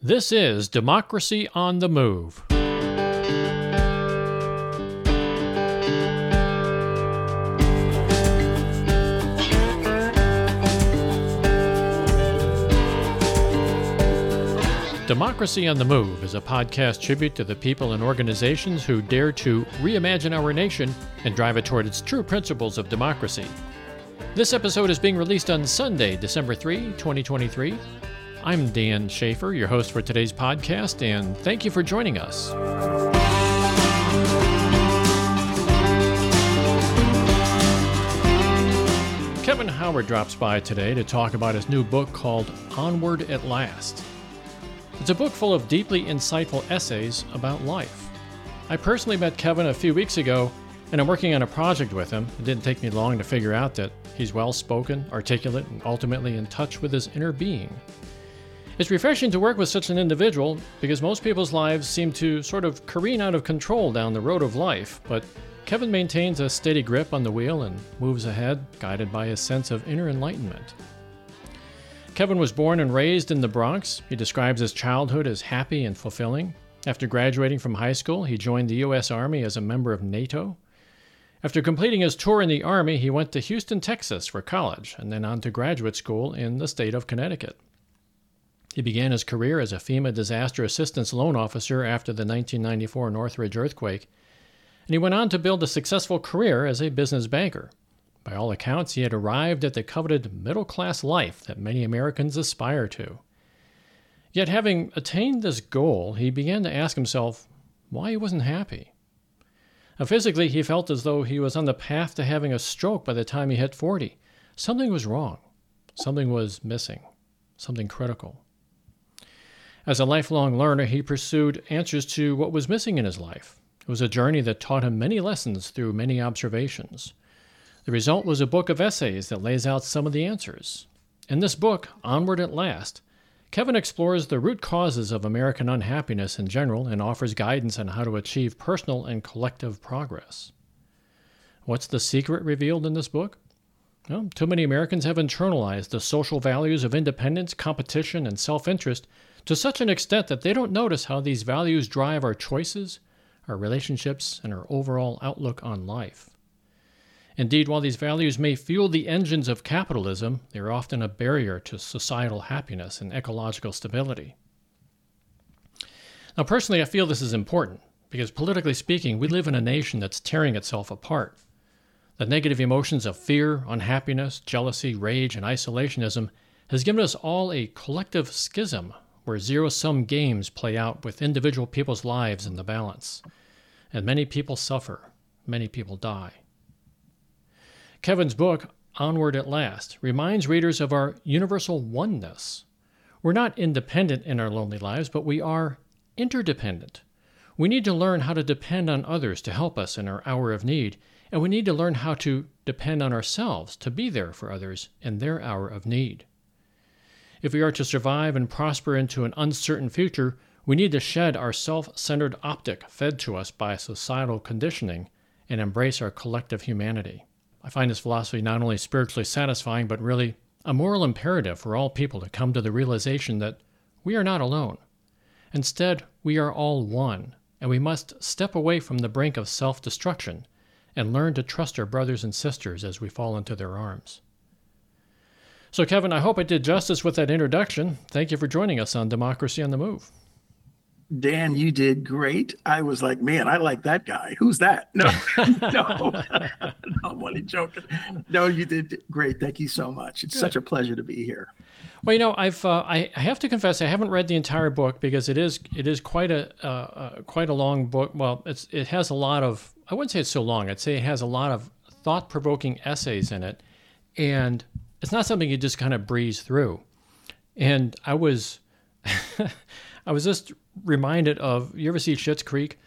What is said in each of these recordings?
This is Democracy on the Move. Democracy on the Move is a podcast tribute to the people and organizations who dare to reimagine our nation and drive it toward its true principles of democracy. This episode is being released on Sunday, December 3, 2023. I'm Dan Schaefer, your host for today's podcast, and thank you for joining us. Kevin Howard drops by today to talk about his new book called Onward at Last. It's a book full of deeply insightful essays about life. I personally met Kevin a few weeks ago, and I'm working on a project with him. It didn't take me long to figure out that he's well spoken, articulate, and ultimately in touch with his inner being. It's refreshing to work with such an individual because most people's lives seem to sort of careen out of control down the road of life, but Kevin maintains a steady grip on the wheel and moves ahead, guided by a sense of inner enlightenment. Kevin was born and raised in the Bronx. He describes his childhood as happy and fulfilling. After graduating from high school, he joined the U.S. Army as a member of NATO. After completing his tour in the Army, he went to Houston, Texas for college and then on to graduate school in the state of Connecticut. He began his career as a FEMA disaster assistance loan officer after the 1994 Northridge earthquake, and he went on to build a successful career as a business banker. By all accounts, he had arrived at the coveted middle class life that many Americans aspire to. Yet, having attained this goal, he began to ask himself why he wasn't happy. Now, physically, he felt as though he was on the path to having a stroke by the time he hit 40. Something was wrong. Something was missing. Something critical. As a lifelong learner, he pursued answers to what was missing in his life. It was a journey that taught him many lessons through many observations. The result was a book of essays that lays out some of the answers. In this book, Onward at Last, Kevin explores the root causes of American unhappiness in general and offers guidance on how to achieve personal and collective progress. What's the secret revealed in this book? Well, too many Americans have internalized the social values of independence, competition, and self interest to such an extent that they don't notice how these values drive our choices, our relationships, and our overall outlook on life. Indeed, while these values may fuel the engines of capitalism, they are often a barrier to societal happiness and ecological stability. Now, personally, I feel this is important because, politically speaking, we live in a nation that's tearing itself apart. The negative emotions of fear, unhappiness, jealousy, rage, and isolationism has given us all a collective schism where zero sum games play out with individual people's lives in the balance. And many people suffer, many people die. Kevin's book, Onward at Last, reminds readers of our universal oneness. We're not independent in our lonely lives, but we are interdependent. We need to learn how to depend on others to help us in our hour of need, and we need to learn how to depend on ourselves to be there for others in their hour of need. If we are to survive and prosper into an uncertain future, we need to shed our self centered optic fed to us by societal conditioning and embrace our collective humanity. I find this philosophy not only spiritually satisfying, but really a moral imperative for all people to come to the realization that we are not alone. Instead, we are all one, and we must step away from the brink of self destruction and learn to trust our brothers and sisters as we fall into their arms. So, Kevin, I hope I did justice with that introduction. Thank you for joining us on Democracy on the Move. Dan, you did great. I was like, man, I like that guy. Who's that? No, no, no, I'm only joking. No, you did great. Thank you so much. It's Good. such a pleasure to be here. Well, you know, I've uh, I, I have to confess I haven't read the entire book because it is it is quite a uh, uh, quite a long book. Well, it's it has a lot of I wouldn't say it's so long. I'd say it has a lot of thought provoking essays in it, and it's not something you just kind of breeze through. And I was I was just reminded of you ever see Schitt's Creek,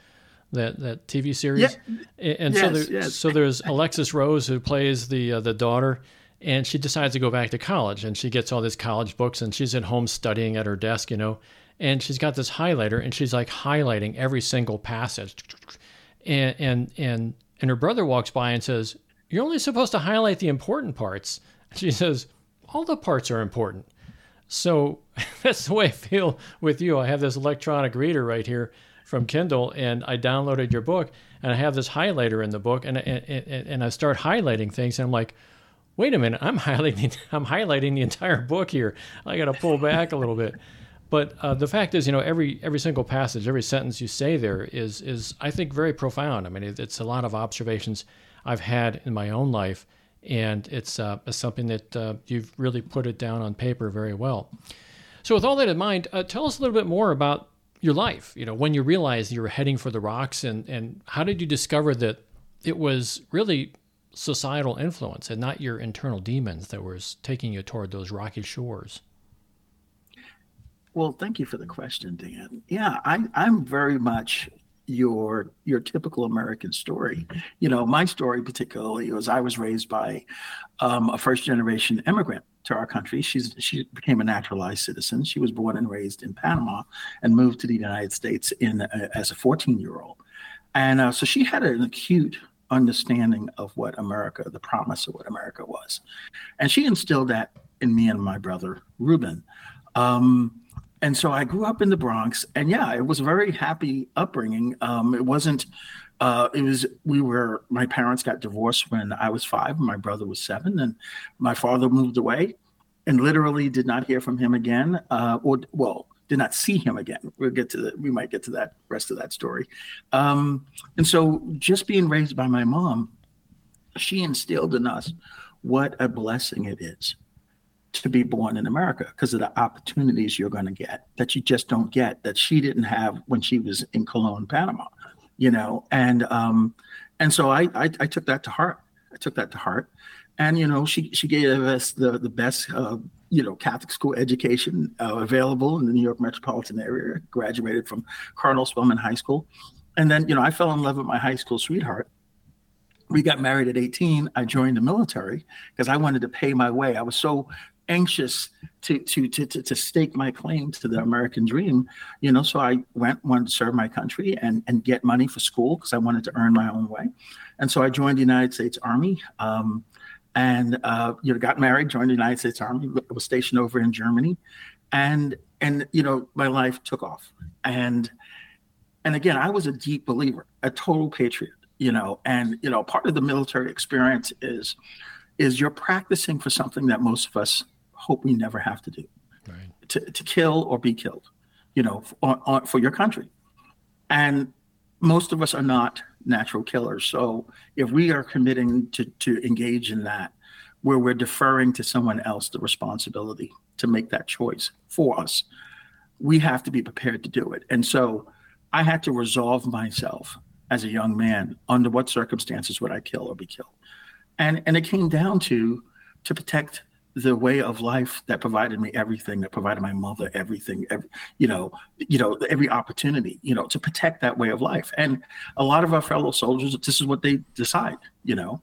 that that TV series, yeah. and yes, so there, yes. so there's Alexis Rose who plays the uh, the daughter, and she decides to go back to college, and she gets all these college books, and she's at home studying at her desk, you know, and she's got this highlighter, and she's like highlighting every single passage, and and and and her brother walks by and says, "You're only supposed to highlight the important parts." She says, "All the parts are important." So that's the way I feel with you. I have this electronic reader right here from Kindle, and I downloaded your book, and I have this highlighter in the book, and and, and I start highlighting things, and I'm like, wait a minute, I'm highlighting I'm highlighting the entire book here. I got to pull back a little bit. But uh, the fact is, you know, every every single passage, every sentence you say there is is I think very profound. I mean, it, it's a lot of observations I've had in my own life, and it's, uh, something that uh, you've really put it down on paper very well. So, with all that in mind, uh, tell us a little bit more about your life. You know, when you realized you were heading for the rocks, and and how did you discover that it was really societal influence and not your internal demons that was taking you toward those rocky shores? Well, thank you for the question, Dan. Yeah, I, I'm very much your your typical American story. You know, my story particularly was I was raised by um, a first generation immigrant to our country. She's she became a naturalized citizen. She was born and raised in Panama and moved to the United States in as a 14 year old, and uh, so she had an acute understanding of what America, the promise of what America was, and she instilled that in me and my brother Ruben. Um, and so I grew up in the Bronx, and yeah, it was a very happy upbringing. Um, it wasn't. Uh, it was we were my parents got divorced when I was five, my brother was seven, and my father moved away, and literally did not hear from him again. Uh, or well, did not see him again. We'll get to the, we might get to that rest of that story. Um, and so, just being raised by my mom, she instilled in us what a blessing it is to be born in America because of the opportunities you're going to get that you just don't get that she didn't have when she was in Colon, Panama, you know. And um, and so I, I, I took that to heart. I took that to heart, and you know she she gave us the the best uh, you know Catholic school education uh, available in the New York metropolitan area. Graduated from Cardinal Spellman High School, and then you know I fell in love with my high school sweetheart we got married at 18 i joined the military because i wanted to pay my way i was so anxious to, to to to stake my claim to the American dream, you know. So I went wanted to serve my country and and get money for school because I wanted to earn my own way, and so I joined the United States Army. Um, and uh, you know, got married, joined the United States Army, was stationed over in Germany, and and you know, my life took off. And and again, I was a deep believer, a total patriot, you know. And you know, part of the military experience is is you're practicing for something that most of us hope we never have to do right. to, to kill or be killed, you know, for, for your country. And most of us are not natural killers. So if we are committing to, to engage in that, where we're deferring to someone else the responsibility to make that choice for us, we have to be prepared to do it. And so I had to resolve myself as a young man under what circumstances would I kill or be killed. And and it came down to to protect the way of life that provided me everything that provided my mother everything every, you know you know every opportunity you know to protect that way of life. And a lot of our fellow soldiers this is what they decide you know.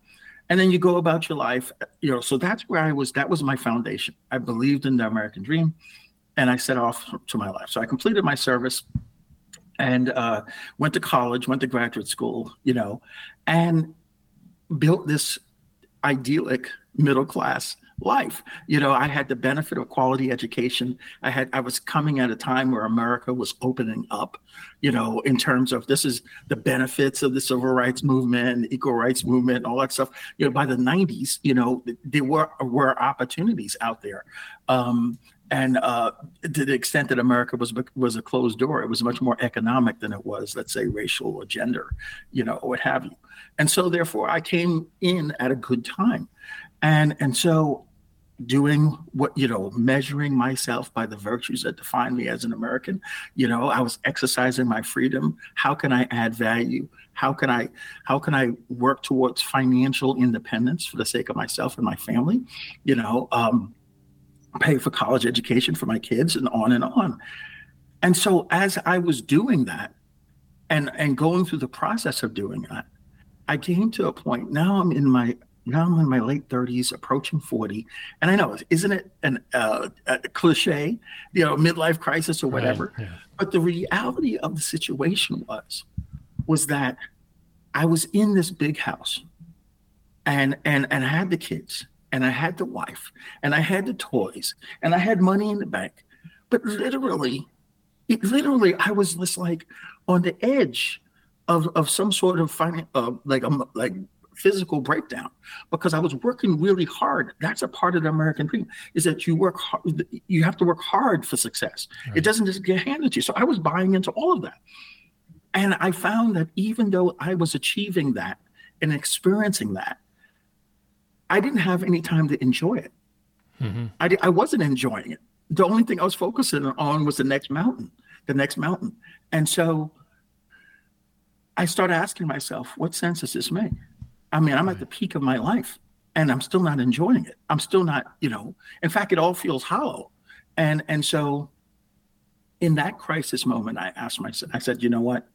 And then you go about your life you know so that's where i was that was my foundation. I believed in the american dream and i set off to my life. So i completed my service and uh, went to college went to graduate school you know and built this idyllic middle class life. You know, I had the benefit of quality education. I had I was coming at a time where America was opening up, you know, in terms of this is the benefits of the civil rights movement, equal rights movement, all that stuff. You know, by the 90s, you know, there were were opportunities out there. Um, and uh, to the extent that America was was a closed door, it was much more economic than it was, let's say, racial or gender, you know, or what have you. And so, therefore, I came in at a good time, and and so doing what you know measuring myself by the virtues that define me as an american. You know i was exercising my freedom. How can i add value? How can i how can i work towards financial independence for the sake of myself and my family? You know um, pay for college education for my kids and on and on. And so as i was doing that and and going through the process of doing that i came to a point now i'm in my now I'm in my late 30s, approaching 40, and I know isn't it an uh, a cliche, you know, midlife crisis or whatever? Right, yeah. But the reality of the situation was was that I was in this big house, and and and I had the kids, and I had the wife and I had the toys and I had money in the bank. But literally, it, literally, I was just like on the edge of, of some sort of finan- uh, like um, like physical breakdown because I was working really hard. That's a part of the American dream is that you work hard, you have to work hard for success. Right. It doesn't just get handed to you. So I was buying into all of that. And I found that even though I was achieving that and experiencing that, I didn't have any time to enjoy it. Mm-hmm. I, I wasn't enjoying it. The only thing I was focusing on was the next mountain, the next mountain. And so I started asking myself, what sense does this make? I mean, I'm right. at the peak of my life and I'm still not enjoying it. I'm still not, you know, in fact, it all feels hollow. And and so in that crisis moment, I asked myself, I said, you know what?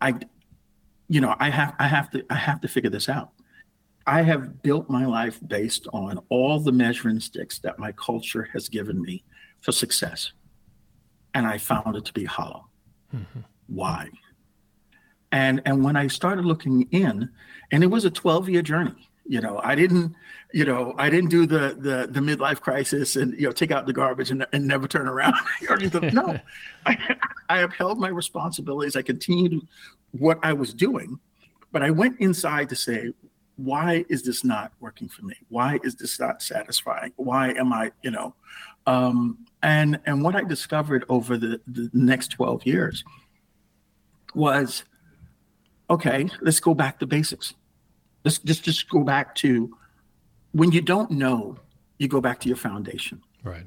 I you know, I have I have to I have to figure this out. I have built my life based on all the measuring sticks that my culture has given me for success. And I found it to be hollow. Mm-hmm. Why? And and when I started looking in, and it was a 12 year journey. You know, I didn't, you know, I didn't do the the the midlife crisis and you know take out the garbage and, and never turn around. No, I, I upheld my responsibilities. I continued what I was doing, but I went inside to say, why is this not working for me? Why is this not satisfying? Why am I, you know, um, and and what I discovered over the the next 12 years was okay, let's go back to basics. Let's just just go back to when you don't know, you go back to your foundation. Right.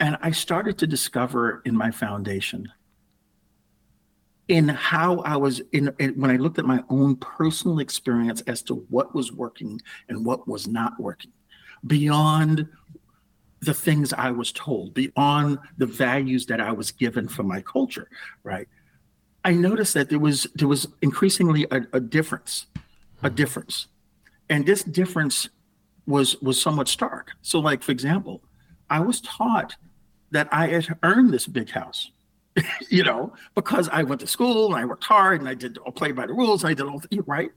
And I started to discover in my foundation in how I was in, in, when I looked at my own personal experience as to what was working and what was not working beyond the things I was told, beyond the values that I was given from my culture, right? I noticed that there was there was increasingly a, a difference, a hmm. difference, and this difference was was somewhat stark. So, like for example, I was taught that I had earned this big house, you know, because I went to school and I worked hard and I did all play by the rules. I did all right,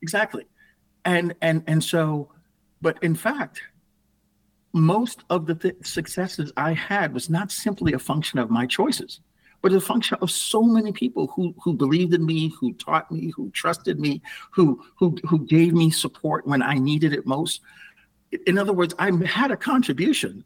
exactly, and and and so, but in fact, most of the th- successes I had was not simply a function of my choices but a function of so many people who who believed in me, who taught me, who trusted me, who who who gave me support when I needed it most. In other words, I had a contribution,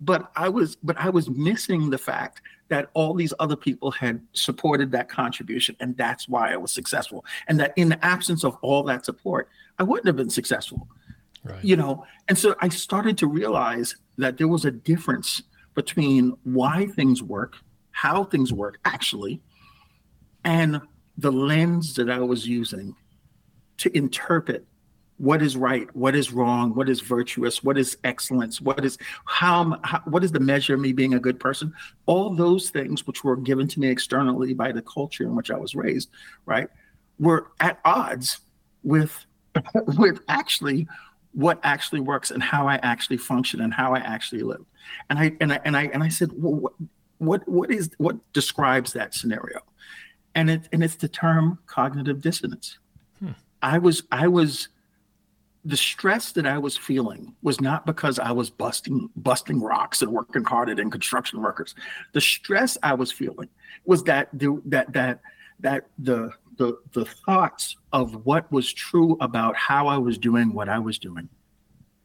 but I was but I was missing the fact that all these other people had supported that contribution, and that's why I was successful. And that in the absence of all that support, I wouldn't have been successful. Right. You know, and so I started to realize that there was a difference between why things work how things work actually, and the lens that I was using to interpret what is right, what is wrong, what is virtuous, what is excellence, what is how, how, what is the measure of me being a good person. All those things which were given to me externally by the culture in which I was raised, right, were at odds with with actually what actually works and how I actually function and how I actually live. And I and I and I and I said, well, what, what what is what describes that scenario? And it and it's the term cognitive dissonance. Hmm. i was i was the stress that i was feeling was not because i was busting busting rocks and working hard at in construction workers. The stress i was feeling was that the, that that that the the the thoughts of what was true about how i was doing what i was doing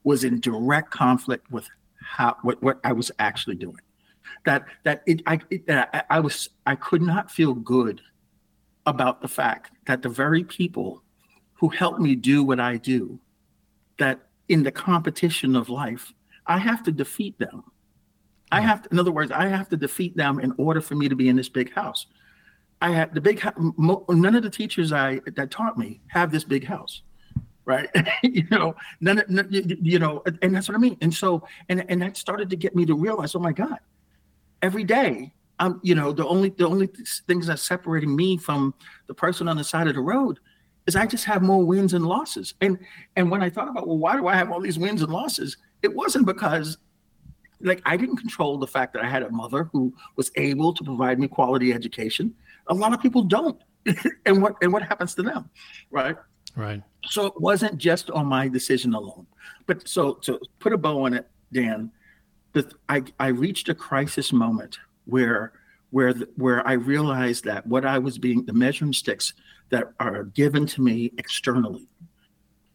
was in direct conflict with how what, what i was actually doing that that it, I, it, I I was I could not feel good about the fact that the very people who help me do what I do, that in the competition of life, I have to defeat them. I mm-hmm. have to, in other words, I have to defeat them in order for me to be in this big house. I had the big none of the teachers I that taught me have this big house, right? you know, none, none, you know, and that's what I mean. And so, and and that started to get me to realize, oh my God, every day. I'm, you know, the only the only things that's separating me from the person on the side of the road is I just have more wins and losses. And and when I thought about, well, why do I have all these wins and losses? It wasn't because like I didn't control the fact that I had a mother who was able to provide me quality education. A lot of people don't. and what and what happens to them, right? Right. So it wasn't just on my decision alone. But so to put a bow on it, Dan, the, I, I reached a crisis moment where where the, where I realized that what I was being the measuring sticks that are given to me externally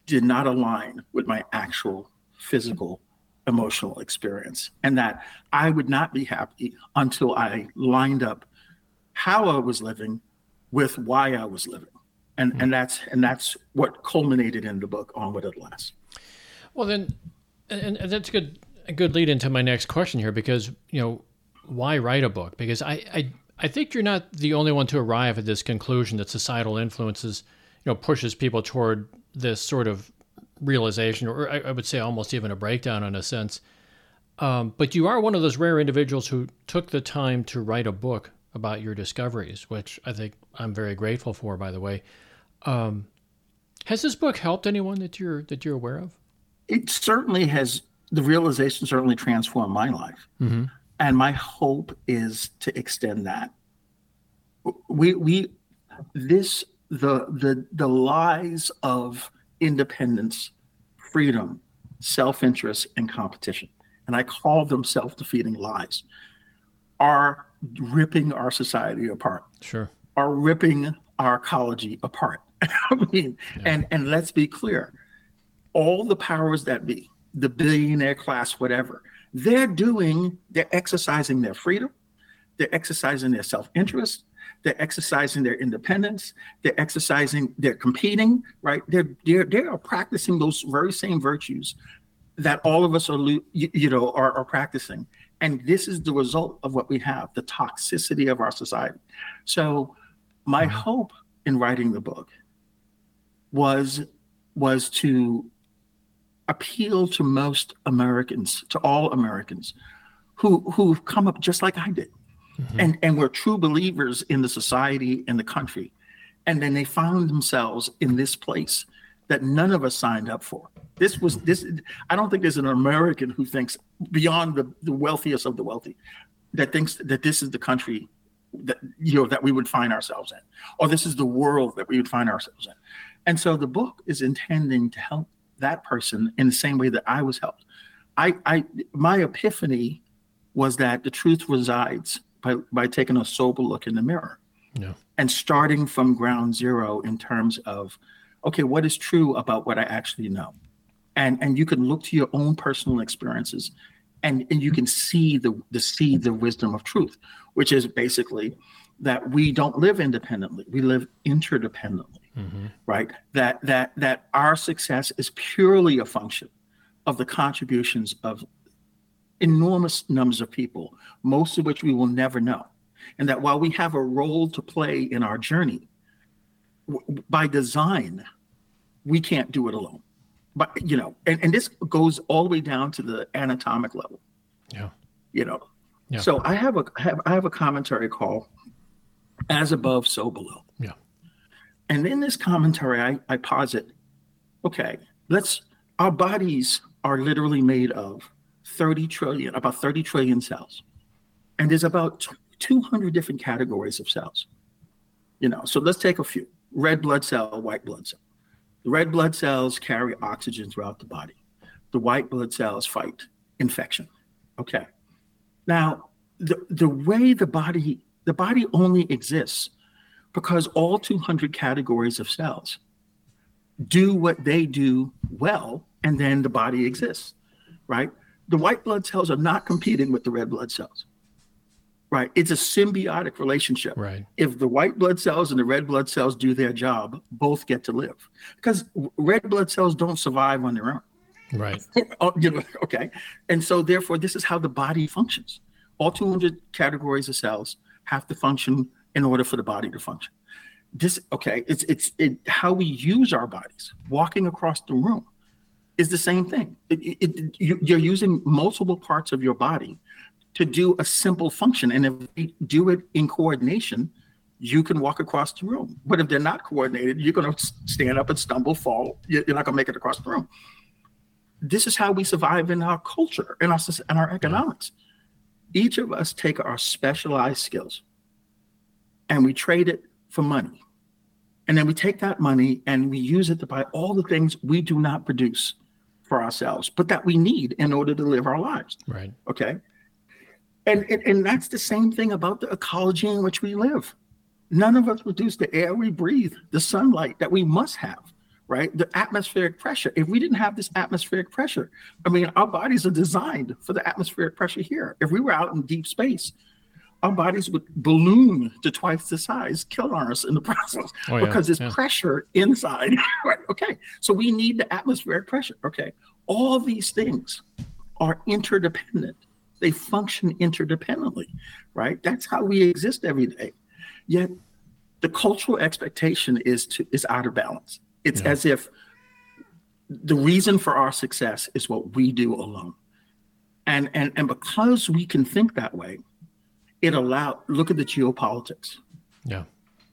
did not align with my actual physical emotional experience and that I would not be happy until I lined up how I was living with why I was living. And mm-hmm. and that's and that's what culminated in the book Onward at Last. Well then and, and that's good a good lead into my next question here because you know why write a book? Because I, I I think you're not the only one to arrive at this conclusion that societal influences you know pushes people toward this sort of realization or I, I would say almost even a breakdown in a sense. Um, but you are one of those rare individuals who took the time to write a book about your discoveries which I think I'm very grateful for by the way. Um, has this book helped anyone that you're that you're aware of? It certainly has the realization certainly transformed my life. Mm-hmm. And my hope is to extend that. We we this the the the lies of independence, freedom, self-interest, and competition, and I call them self-defeating lies, are ripping our society apart. Sure. Are ripping our ecology apart. I mean, yeah. and and let's be clear, all the powers that be, the billionaire class, whatever, they're doing, they're exercising their freedom, they're exercising their self interest, they're exercising their independence, they're exercising, they're competing, right? They're, they're, they are practicing those very same virtues that all of us are, you, you know, are, are practicing. And this is the result of what we have the toxicity of our society. So, my mm-hmm. hope in writing the book was was to appeal to most Americans, to all Americans who who've come up just like I did. Mm-hmm. And and were true believers in the society and the country. And then they found themselves in this place that none of us signed up for. This was this I don't think there's an American who thinks beyond the, the wealthiest of the wealthy that thinks that this is the country that you know that we would find ourselves in or this is the world that we would find ourselves in and so the book is intending to help that person in the same way that I was helped. I, I my epiphany was that the truth resides by, by taking a sober look in the mirror yeah. and starting from ground zero in terms of okay what is true about what i actually know and and you can look to your own personal experiences and and you can see the the see the wisdom of truth which is basically that we don't live independently we live interdependently mm-hmm. right? That that that our success is purely a function of the contributions of enormous numbers of people, most of which we will never know, and that while we have a role to play in our journey, w- by design, we can't do it alone. But you know, and, and this goes all the way down to the anatomic level. Yeah. You know. Yeah. So I have a have I have a commentary called "As Above, So Below." Yeah. And in this commentary, I, I posit, okay, let's, our bodies are literally made of 30 trillion, about 30 trillion cells. And there's about 200 different categories of cells. You know, so let's take a few red blood cell, white blood cell. The red blood cells carry oxygen throughout the body. The white blood cells fight infection. Okay. Now, the, the way the body, the body only exists because all 200 categories of cells do what they do well, and then the body exists, right? The white blood cells are not competing with the red blood cells, right? It's a symbiotic relationship. Right. If the white blood cells and the red blood cells do their job, both get to live because red blood cells don't survive on their own. Right. Oh, okay. And so, therefore, this is how the body functions. All 200 categories of cells have to function in order for the body to function. This okay, it's it's it, how we use our bodies. Walking across the room is the same thing. It, it, you, you're using multiple parts of your body to do a simple function, and if we do it in coordination, you can walk across the room. But if they're not coordinated, you're going to stand up and stumble, fall. You're not going to make it across the room. This is how we survive in our culture, in our in our economics. Each of us take our specialized skills and we trade it for money. And then we take that money and we use it to buy all the things we do not produce for ourselves, but that we need in order to live our lives. Right. Okay. And, and, and that's the same thing about the ecology in which we live. None of us produce the air we breathe, the sunlight that we must have, right? The atmospheric pressure. If we didn't have this atmospheric pressure, I mean, our bodies are designed for the atmospheric pressure here. If we were out in deep space, our bodies would balloon to twice the size, killing us in the process oh, yeah, because there's yeah. pressure inside. right? Okay. So we need the atmospheric pressure. Okay. All these things are interdependent. They function interdependently, right? That's how we exist every day. Yet the cultural expectation is to is out of balance. It's yeah. as if the reason for our success is what we do alone. And and and because we can think that way, it allowed look at the geopolitics. Yeah.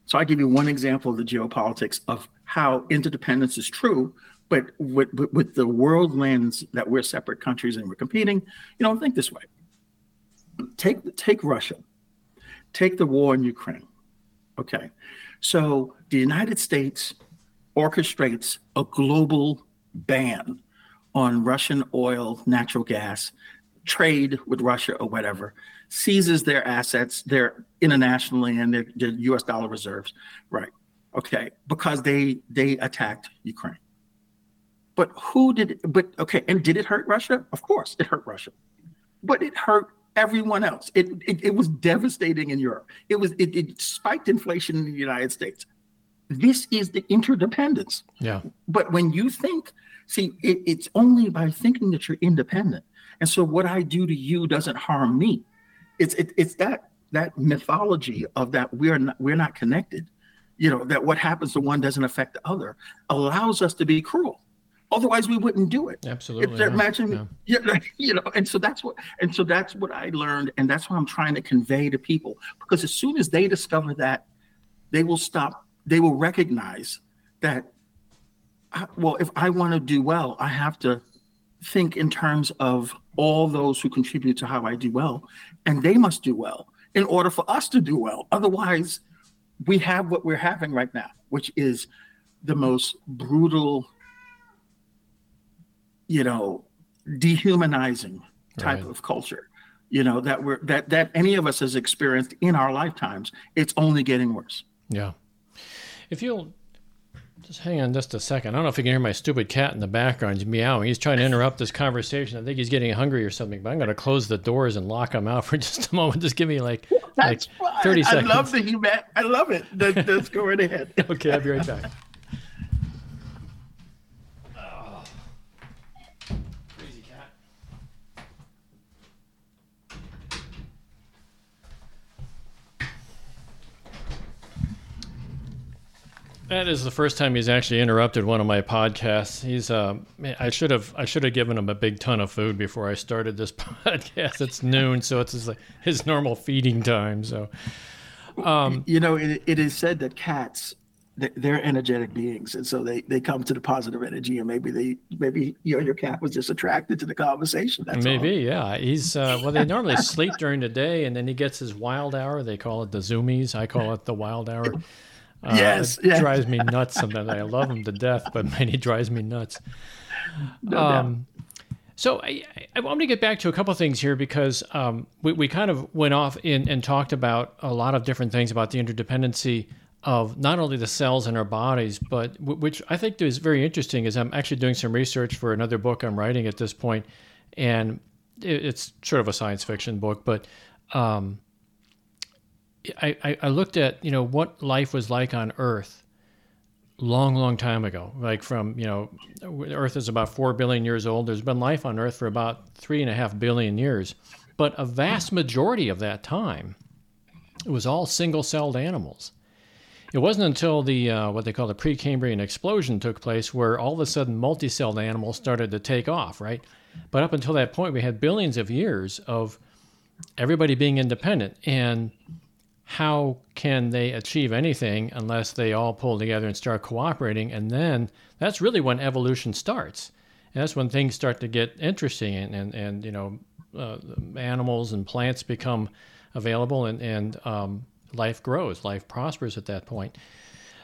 So I give you one example of the geopolitics of how interdependence is true, but with, with, with the world lens that we're separate countries and we're competing, you know, think this way. Take take Russia, take the war in Ukraine. Okay. So the United States orchestrates a global ban on Russian oil, natural gas, trade with Russia or whatever, seizes their assets, their internationally and their, their U.S. dollar reserves, right? Okay, because they they attacked Ukraine. But who did? But okay, and did it hurt Russia? Of course, it hurt Russia, but it hurt everyone else. It it, it was devastating in Europe. It was it, it spiked inflation in the United States. This is the interdependence. Yeah. But when you think, see, it, it's only by thinking that you're independent and so what I do to you doesn't harm me. It's it, it's that that mythology of that we're not we're not connected. You know that what happens to one doesn't affect the other allows us to be cruel. Otherwise, we wouldn't do it. Absolutely. If, yeah. Imagine, yeah. you know, and so that's what, and so that's what I learned, and that's what I'm trying to convey to people. Because as soon as they discover that, they will stop. They will recognize that. Ah, well, if I want to do well, I have to think in terms of all those who contribute to how I do well, and they must do well in order for us to do well. Otherwise, we have what we're having right now, which is the most brutal, you know, dehumanizing type right. of culture, you know, that we're that that any of us has experienced in our lifetimes. It's only getting worse. Yeah. If you'll just hang on just a second. I don't know if you can hear my stupid cat in the background. He's meowing. He's trying to interrupt this conversation. I think he's getting hungry or something. But I'm going to close the doors and lock him out for just a moment. Just give me like, like 30 seconds. I love the human. I love it. Let's go right ahead. okay, I'll be right back. That is the first time he's actually interrupted one of my podcasts. He's uh, I should have I should have given him a big ton of food before I started this podcast. It's noon, so it's his, like his normal feeding time. So, um, you know, it, it is said that cats they're energetic beings, and so they they come to the positive energy, and maybe they maybe you know your cat was just attracted to the conversation. That's maybe, all. yeah. He's uh, well, they normally sleep during the day, and then he gets his wild hour. They call it the zoomies. I call it the wild hour. Uh, yes, it yeah. drives me nuts sometimes. I love him to death, but man, he drives me nuts. No um, so I, I want to get back to a couple things here because um, we, we kind of went off in, and talked about a lot of different things about the interdependency of not only the cells in our bodies, but w- which I think is very interesting. Is I'm actually doing some research for another book I'm writing at this point, and it, it's sort of a science fiction book, but um, I, I looked at you know what life was like on Earth long, long time ago. Like from you know, Earth is about four billion years old. There's been life on Earth for about three and a half billion years, but a vast majority of that time, it was all single-celled animals. It wasn't until the uh, what they call the Precambrian explosion took place where all of a sudden multi-celled animals started to take off, right? But up until that point, we had billions of years of everybody being independent and how can they achieve anything unless they all pull together and start cooperating? And then that's really when evolution starts. And that's when things start to get interesting and, and, and you know, uh, animals and plants become available and, and um, life grows, life prospers at that point.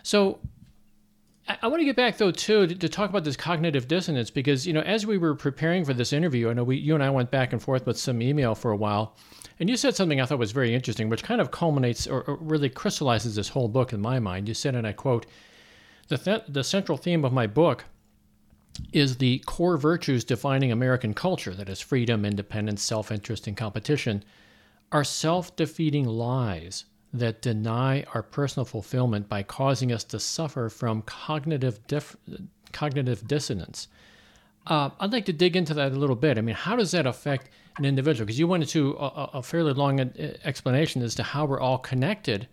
So I want to get back though too to, to, talk about this cognitive dissonance because you know as we were preparing for this interview, I know we you and I went back and forth with some email for a while, and you said something I thought was very interesting, which kind of culminates or, or really crystallizes this whole book in my mind. You said, and I quote, "the th- the central theme of my book." Is the core virtues defining American culture, that is, freedom, independence, self interest, and competition, are self defeating lies that deny our personal fulfillment by causing us to suffer from cognitive dif- cognitive dissonance. Uh, I'd like to dig into that a little bit. I mean, how does that affect an individual? Because you went into a, a, fairly long uh, explanation as to how we're all connected,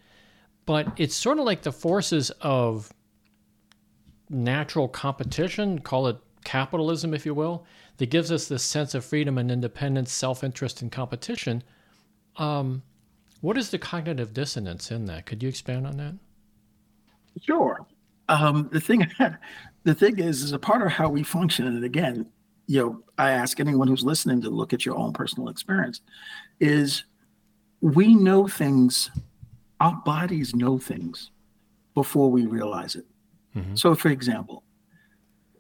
but it's sort of like the forces of natural competition, call it capitalism, if you will, that gives us this sense of freedom and independence, self interest, and competition. Um, what is the cognitive dissonance in that? Could you expand on that? Sure. Um, the thing, the thing is, is a part of how we function. And again, you know, I ask anyone who's listening to look at your own personal experience. Is we know things, our bodies know things before we realize it. Mm-hmm. So, for example,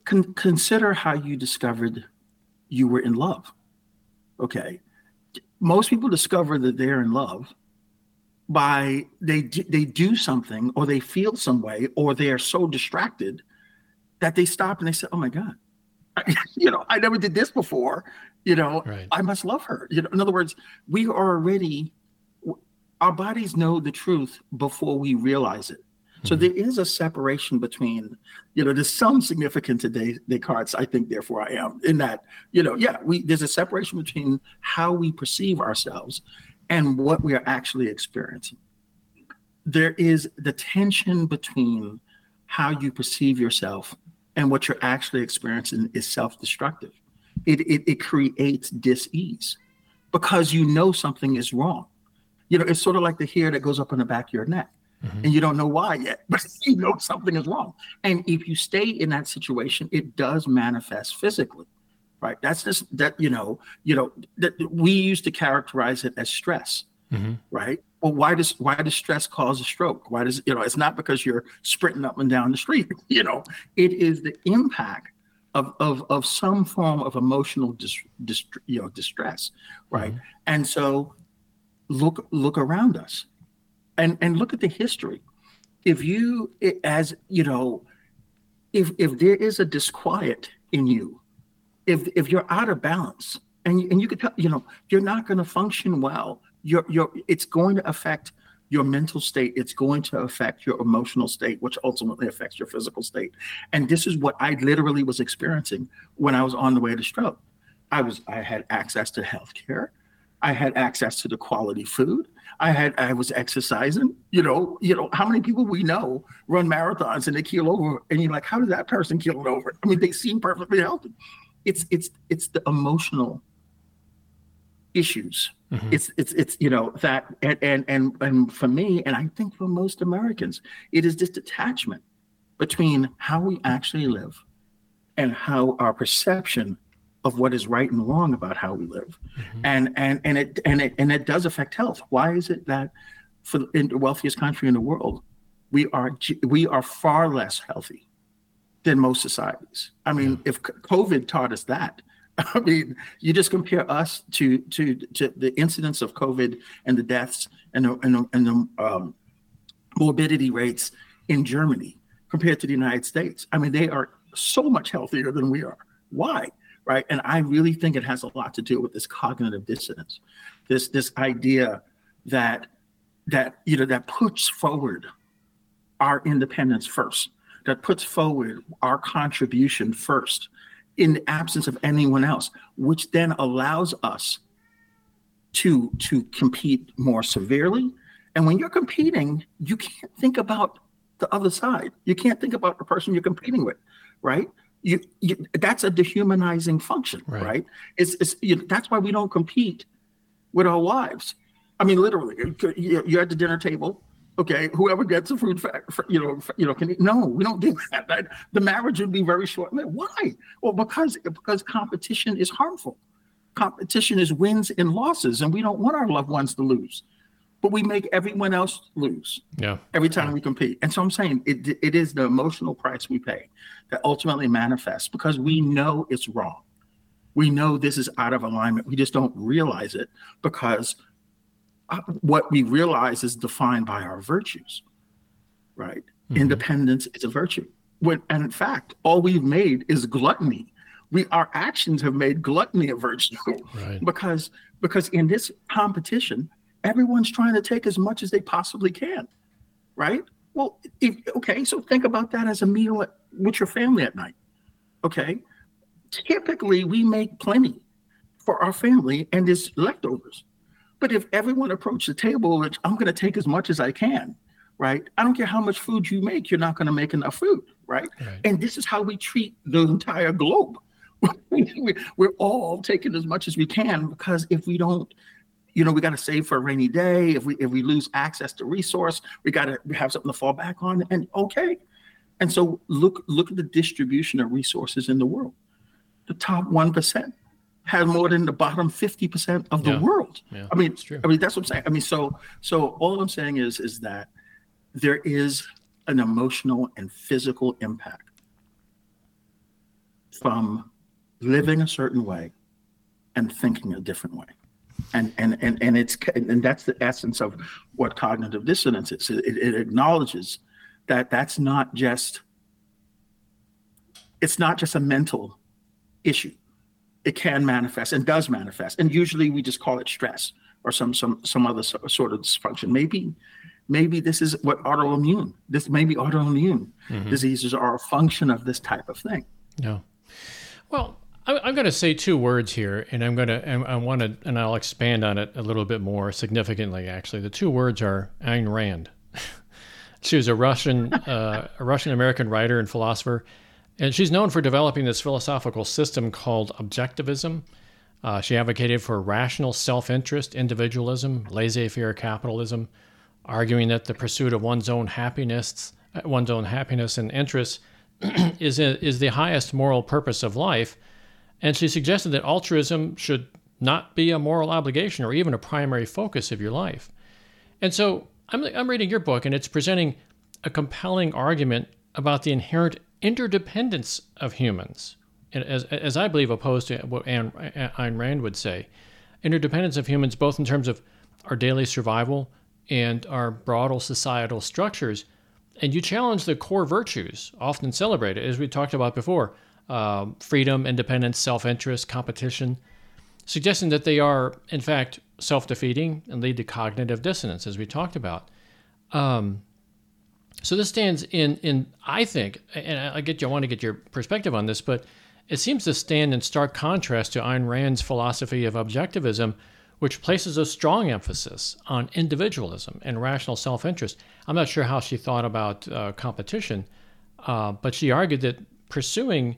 con- consider how you discovered you were in love. Okay. Most people discover that they're in love by they they do something or they feel some way or they are so distracted that they stop and they say, "Oh my God, I, you know, I never did this before. You know, right. I must love her." You know, in other words, we are already our bodies know the truth before we realize it. So mm-hmm. there is a separation between, you know, there's some significance to Descartes. I think, therefore, I am in that, you know, yeah, we there's a separation between how we perceive ourselves and what we are actually experiencing. There is the tension between how you perceive yourself and what you're actually experiencing is self-destructive. It, it, it creates dis-ease because you know something is wrong. You know, it's sort of like the hair that goes up in the back of your neck. Mm-hmm. and you don't know why yet, but you know something is wrong. And if you stay in that situation, it does manifest physically right? That's just that you know, you know that we used to characterize it as stress, mm-hmm. right? Well, why does why does stress cause a stroke? Why does you know? It's not because you're sprinting up and down the street. You know, it is the impact of of of some form of emotional dis, dis, you know distress, right? Mm-hmm. And so look look around us, and and look at the history. If you as you know, if if there is a disquiet in you if if you're out of balance and and you could tell you know you're not going to function well you're you're it's going to affect your mental state. It's going to affect your emotional state which ultimately affects your physical state. And this is what i literally was experiencing when i was on the way to stroke. I was i had access to health care i had access to the quality food. I had i was exercising. You know you know how many people we know run marathons and they keel over and you're like how did that person keel over? I mean they seem perfectly healthy. It's it's it's the emotional issues mm-hmm. it's it's it's you know that and, and and and for me and i think for most americans it is this detachment between how we actually live and how our perception of what is right and wrong about how we live mm-hmm. and and and it and it and it does affect health why is it that for in the wealthiest country in the world we are we are far less healthy than most societies. I mean, if COVID taught us that, I mean, you just compare us to to to the incidence of COVID and the deaths and the, and the, and the um, morbidity rates in Germany compared to the United States. I mean, they are so much healthier than we are. Why? Right? And I really think it has a lot to do with this cognitive dissonance, this this idea that that you know that puts forward our independence first that puts forward our contribution first in the absence of anyone else, which then allows us to to compete more severely. And when you're competing, you can't think about the other side. You can't think about the person you're competing with, right? You, you that's a dehumanizing function, right? right? It's, it's you know, that's why we don't compete with our wives. I mean, literally, you're at the dinner table Okay, whoever gets the food, you know, you know, can eat. No, we don't do that. that. The marriage would be very short. Lived. Why? Well, because because competition is harmful. Competition is wins and losses, and we don't want our loved ones to lose. but we make everyone else lose. Yeah. Every time we compete. And so I'm saying it, it is the emotional price we pay that ultimately manifests because we know it's wrong. We know this is out of alignment. We just don't realize it because what we realize is defined by our virtues, right? Mm-hmm. Independence is a virtue. When, and in fact, all we've made is gluttony. We our actions have made gluttony a virtue right. because because in this competition, everyone's trying to take as much as they possibly can, right? Well, if, okay, so think about that as a meal at, with your family at night. Okay, typically we make plenty for our family and there's leftovers. But if everyone approached the table, I'm going to take as much as I can, right? I don't care how much food you make, you're not going to make enough food, right? right? And this is how we treat the entire globe. We're all taking as much as we can because if we don't you know, we got to save for a rainy day. If we if we lose access to resource, we got to have something to fall back on. And okay, and so look look at the distribution of resources in the world. The top one percent has more than the bottom fifty percent of the yeah. world. Yeah, I mean, I mean that's what I'm saying. I mean, so so all I'm saying is is that there is an emotional and physical impact from living a certain way and thinking a different way and and and and it's and that's the essence of what cognitive dissonance is. It, it acknowledges that that's not just it's not just a mental issue. It can manifest and does manifest, and usually we just call it stress or some some some other sort of dysfunction. Maybe maybe this is what autoimmune. This maybe autoimmune mm-hmm. diseases are a function of this type of thing. Yeah. Well, I'm going to say two words here, and I'm going to, and I want to, and I'll expand on it a little bit more significantly. Actually, the two words are Ayn Rand. she was a Russian, uh, a Russian American writer and philosopher, and she's known for developing this philosophical system called objectivism. Uh, she advocated for rational self-interest, individualism, laissez-faire capitalism, arguing that the pursuit of one's own happiness, one's own happiness and interests, is a, is the highest moral purpose of life and she suggested that altruism should not be a moral obligation or even a primary focus of your life. And so I'm, I'm reading your book, and it's presenting a compelling argument about the inherent interdependence of humans, as, as I believe opposed to what Ayn Rand would say. Interdependence of humans, both in terms of our daily survival and our broader societal structures. And you challenge the core virtues often celebrated, as we talked about before um, freedom, independence, self interest, competition, suggesting that they are, in fact, self defeating and lead to cognitive dissonance, as we talked about. Um, so this stands in, in I think, and I get you, I want to get your perspective on this, but it seems to stand in stark contrast to Ayn Rand's philosophy of objectivism, which places a strong emphasis on individualism and rational self interest. I'm not sure how she thought about uh, competition, uh, but she argued that pursuing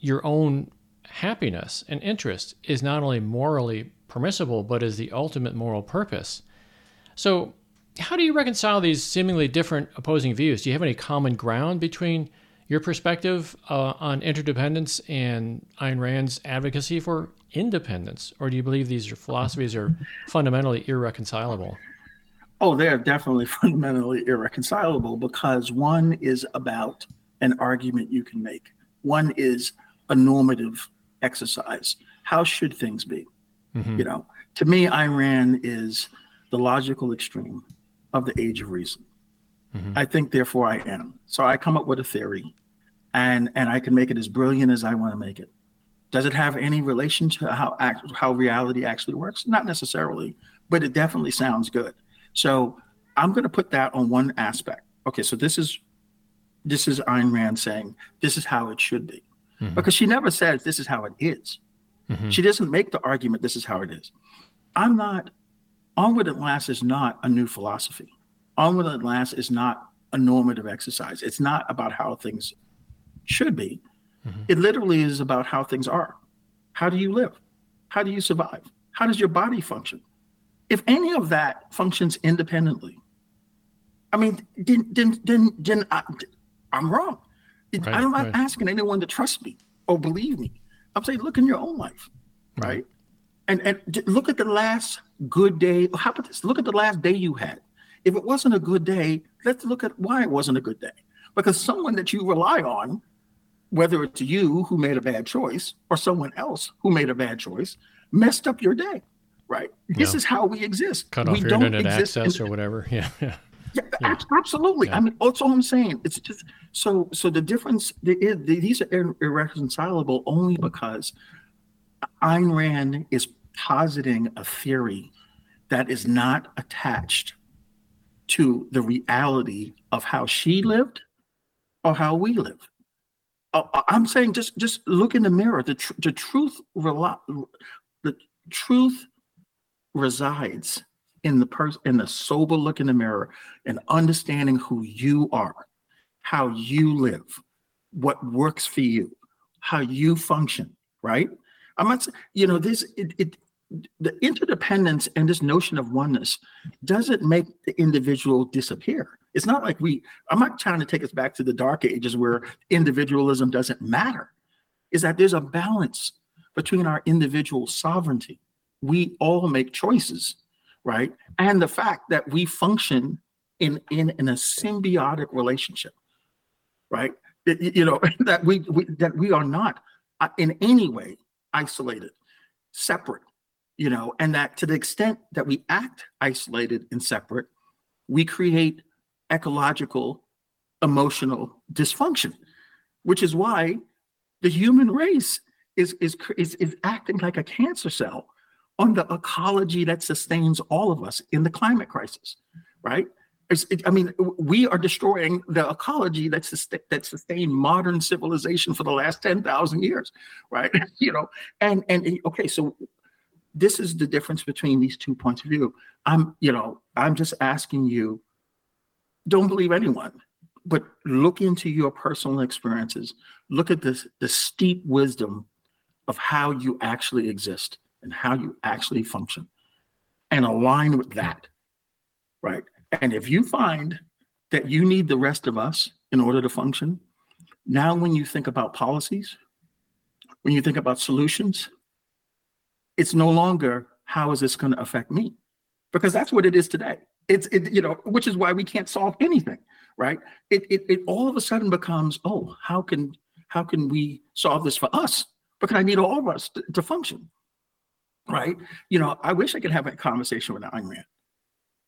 your own happiness and interest is not only morally permissible, but is the ultimate moral purpose. So, how do you reconcile these seemingly different opposing views? Do you have any common ground between your perspective uh, on interdependence and Ayn Rand's advocacy for independence? Or do you believe these philosophies are fundamentally irreconcilable? Oh, they're definitely fundamentally irreconcilable because one is about an argument you can make. One is a normative exercise. How should things be? Mm-hmm. You know, to me, Ayn Rand is the logical extreme of the age of reason. Mm-hmm. I think, therefore, I am. So I come up with a theory, and and I can make it as brilliant as I want to make it. Does it have any relation to how act, how reality actually works? Not necessarily, but it definitely sounds good. So I'm going to put that on one aspect. Okay, so this is this is Ayn Rand saying this is how it should be mm-hmm. because she never says this is how it is. Mm-hmm. She doesn't make the argument this is how it is. I'm not, Onward at Last is not a new philosophy. Onward at Last is not a normative exercise. It's not about how things should be. Mm-hmm. It literally is about how things are. How do you live? How do you survive? How does your body function? If any of that functions independently, I mean, then, then, then, then I, am wrong. Right, I'm not right. asking anyone to trust me or believe me. I'm saying, look in your own life, right? right? And and look at the last good day. How about this? Look at the last day you had. If it wasn't a good day, let's look at why it wasn't a good day. Because someone that you rely on, whether it's you who made a bad choice or someone else who made a bad choice, messed up your day. Right. This is how we exist. Cut off we your internet access in, or whatever. Yeah. Yeah. Yeah, yeah. absolutely. Yeah. I mean, that's all I'm saying. It's just so. So the difference, the, these are irreconcilable only because Ayn Rand is positing a theory that is not attached to the reality of how she lived or how we live. Uh, I'm saying just just look in the mirror. The tr- the truth the truth resides in the person in the sober look in the mirror and understanding who you are, how you live, what works for you, how you function. Right? I'm not. You know this. It, it the interdependence and this notion of oneness doesn't make the individual disappear. It's not like we, I'm not trying to take us back to the dark ages where individualism doesn't matter. Is that there's a balance between our individual sovereignty. We all make choices, right? And the fact that we function in, in, in a symbiotic relationship, right? It, you know, that we, we that we are not uh, in any way isolated, separate you know, and that to the extent that we act isolated and separate, we create ecological, emotional dysfunction, which is why the human race is, is, is, is acting like a cancer cell on the ecology that sustains all of us in the climate crisis, right? It, I mean, we are destroying the ecology that, sustain, that sustained modern civilization for the last 10,000 years, right? you know, and, and okay, so this is the difference between these two points of view. I'm, you know, I'm just asking you, don't believe anyone, but look into your personal experiences. Look at this, the steep wisdom of how you actually exist and how you actually function and align with that. Right. And if you find that you need the rest of us in order to function, now when you think about policies, when you think about solutions, it's no longer how is this going to affect me? Because that's what it is today. It's it you know which is why we can't solve anything right? It, it it all of a sudden becomes oh how can how can we solve this for us? Because i need all of us to, to function right? You know i wish i could have a conversation with Ayn Rand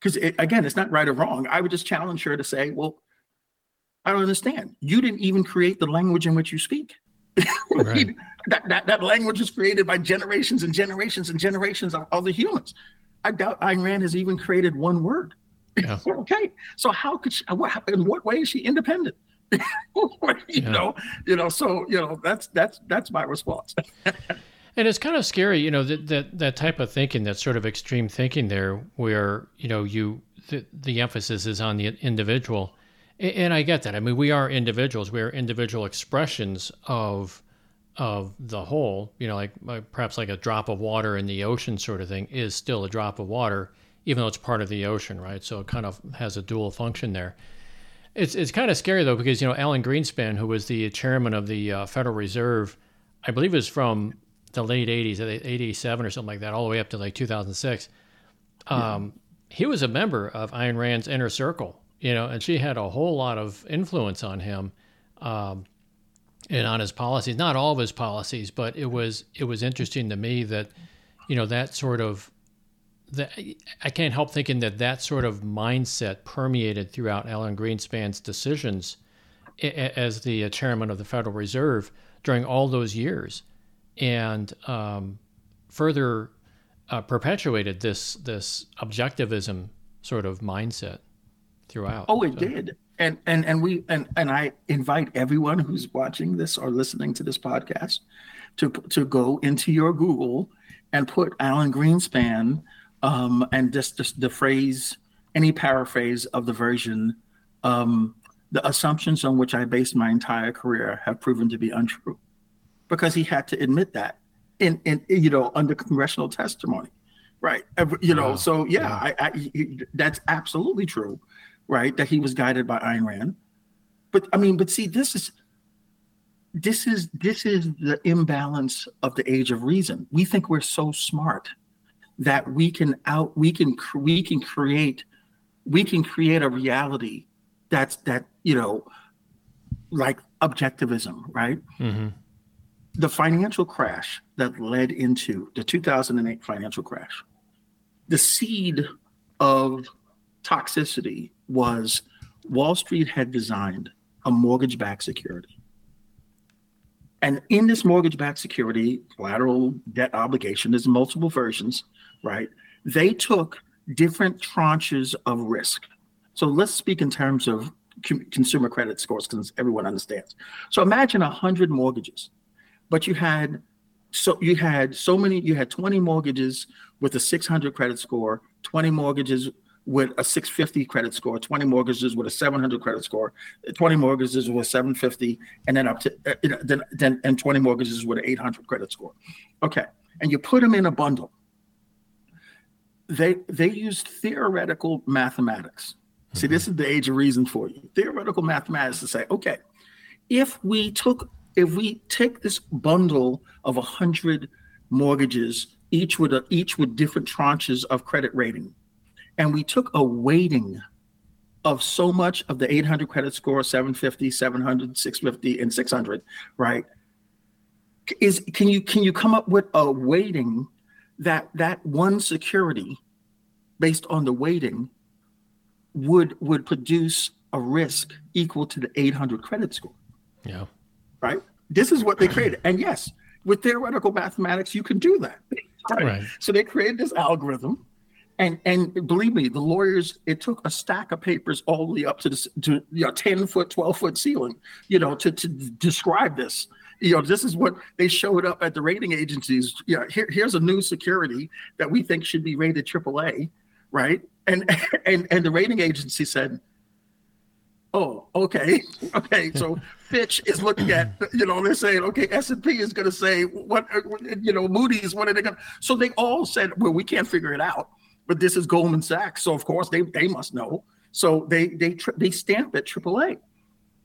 because it, again it's not right or wrong. I would just challenge her to say well i don't understand. You didn't even create the language in which you speak right. that, that, that language was created by generations and generations and generations of other humans. I doubt Ayn Rand has even created one word. Yeah. okay, so how could she? What, in what way is she independent? you yeah. know, you know. So you know, that's that's that's my response. and it's kind of scary, you know, that that that type of thinking, that sort of extreme thinking there, where you know you the, the emphasis is on the individual and I get that. I mean, we are individuals. We are individual expressions of of the whole. You know, like, perhaps like a drop of water in the ocean, sort of thing, is still a drop of water, even though it's part of the ocean, right? So it kind of has a dual function there. It's it's kind of scary though because you know Alan Greenspan, who was the chairman of the uh, Federal Reserve, I believe was from the late '80s, '87 or something like that, all the way up to like 2006. Um, yeah. He was a member of Ayn Rand's inner circle you know, and she had a whole lot of influence on him um, and on his policies. Not all of his policies, but it was it was interesting to me that you know that sort of that I can't help thinking that that sort of mindset permeated throughout Alan Greenspan's decisions as the chairman of the Federal Reserve during all those years, and um, further uh, perpetuated this this objectivism sort of mindset throughout. Oh, it so. did. And and and we and and I invite everyone who's watching this or listening to this podcast to to go into your Google and put Alan Greenspan um, and just, just the phrase, any paraphrase of the version, um, the assumptions on which I based my entire career have proven to be untrue, because he had to admit that in in you know under congressional testimony, right? You know, wow. so yeah, yeah. I, I, that's absolutely true right? That he was guided by Ayn Rand. But I mean, but see, this is this is this is the imbalance of the age of reason. We think we're so smart, that we can out we can we can create we can create a reality that's that you know like objectivism right mm-hmm. the financial crash that led into the 2008 financial crash the seed of toxicity was wall street had designed a mortgage-backed security. And in this mortgage-backed security collateral debt obligation there's multiple versions right? They took different tranches of risk. So let's speak in terms of consumer credit scores because everyone understands. So imagine a hundred mortgages, but you had so you had so many you had 20 mortgages with a 600 credit score 20 mortgages with a 650 credit score 20 mortgages with a 700 credit score 20 mortgages with 750 and then up to uh, then, then and 20 mortgages with an 800 credit score. Okay and you put them in a bundle. They they used theoretical mathematics. See, this is the age of reason for you. Theoretical mathematics to say, okay, if we took if we take this bundle of hundred mortgages, each with a, each with different tranches of credit rating, and we took a weighting of so much of the 800 credit score, 750, 700, 650, and 600, right? Is can you can you come up with a weighting that that one security based on the weighting would would produce a risk equal to the 800 credit score. Yeah. Right. This is what they created, and yes, with theoretical mathematics, you can do that. Right. right. So they created this algorithm, and and believe me, the lawyers. It took a stack of papers all the way up to the to you know 10 foot, 12 foot ceiling, you know, to to describe this you know, this is what they showed up at the rating agencies. Yeah, here, here's a new security that we think should be rated AAA, right? And and and the rating agency said, "Oh, okay, okay." So Fitch is looking at, you know, they're saying, okay, S and P is going to say what, you know, Moody's, what are they going? to So they all said, well, we can't figure it out, but this is Goldman Sachs, so of course they they must know. So they they they stamp it AAA.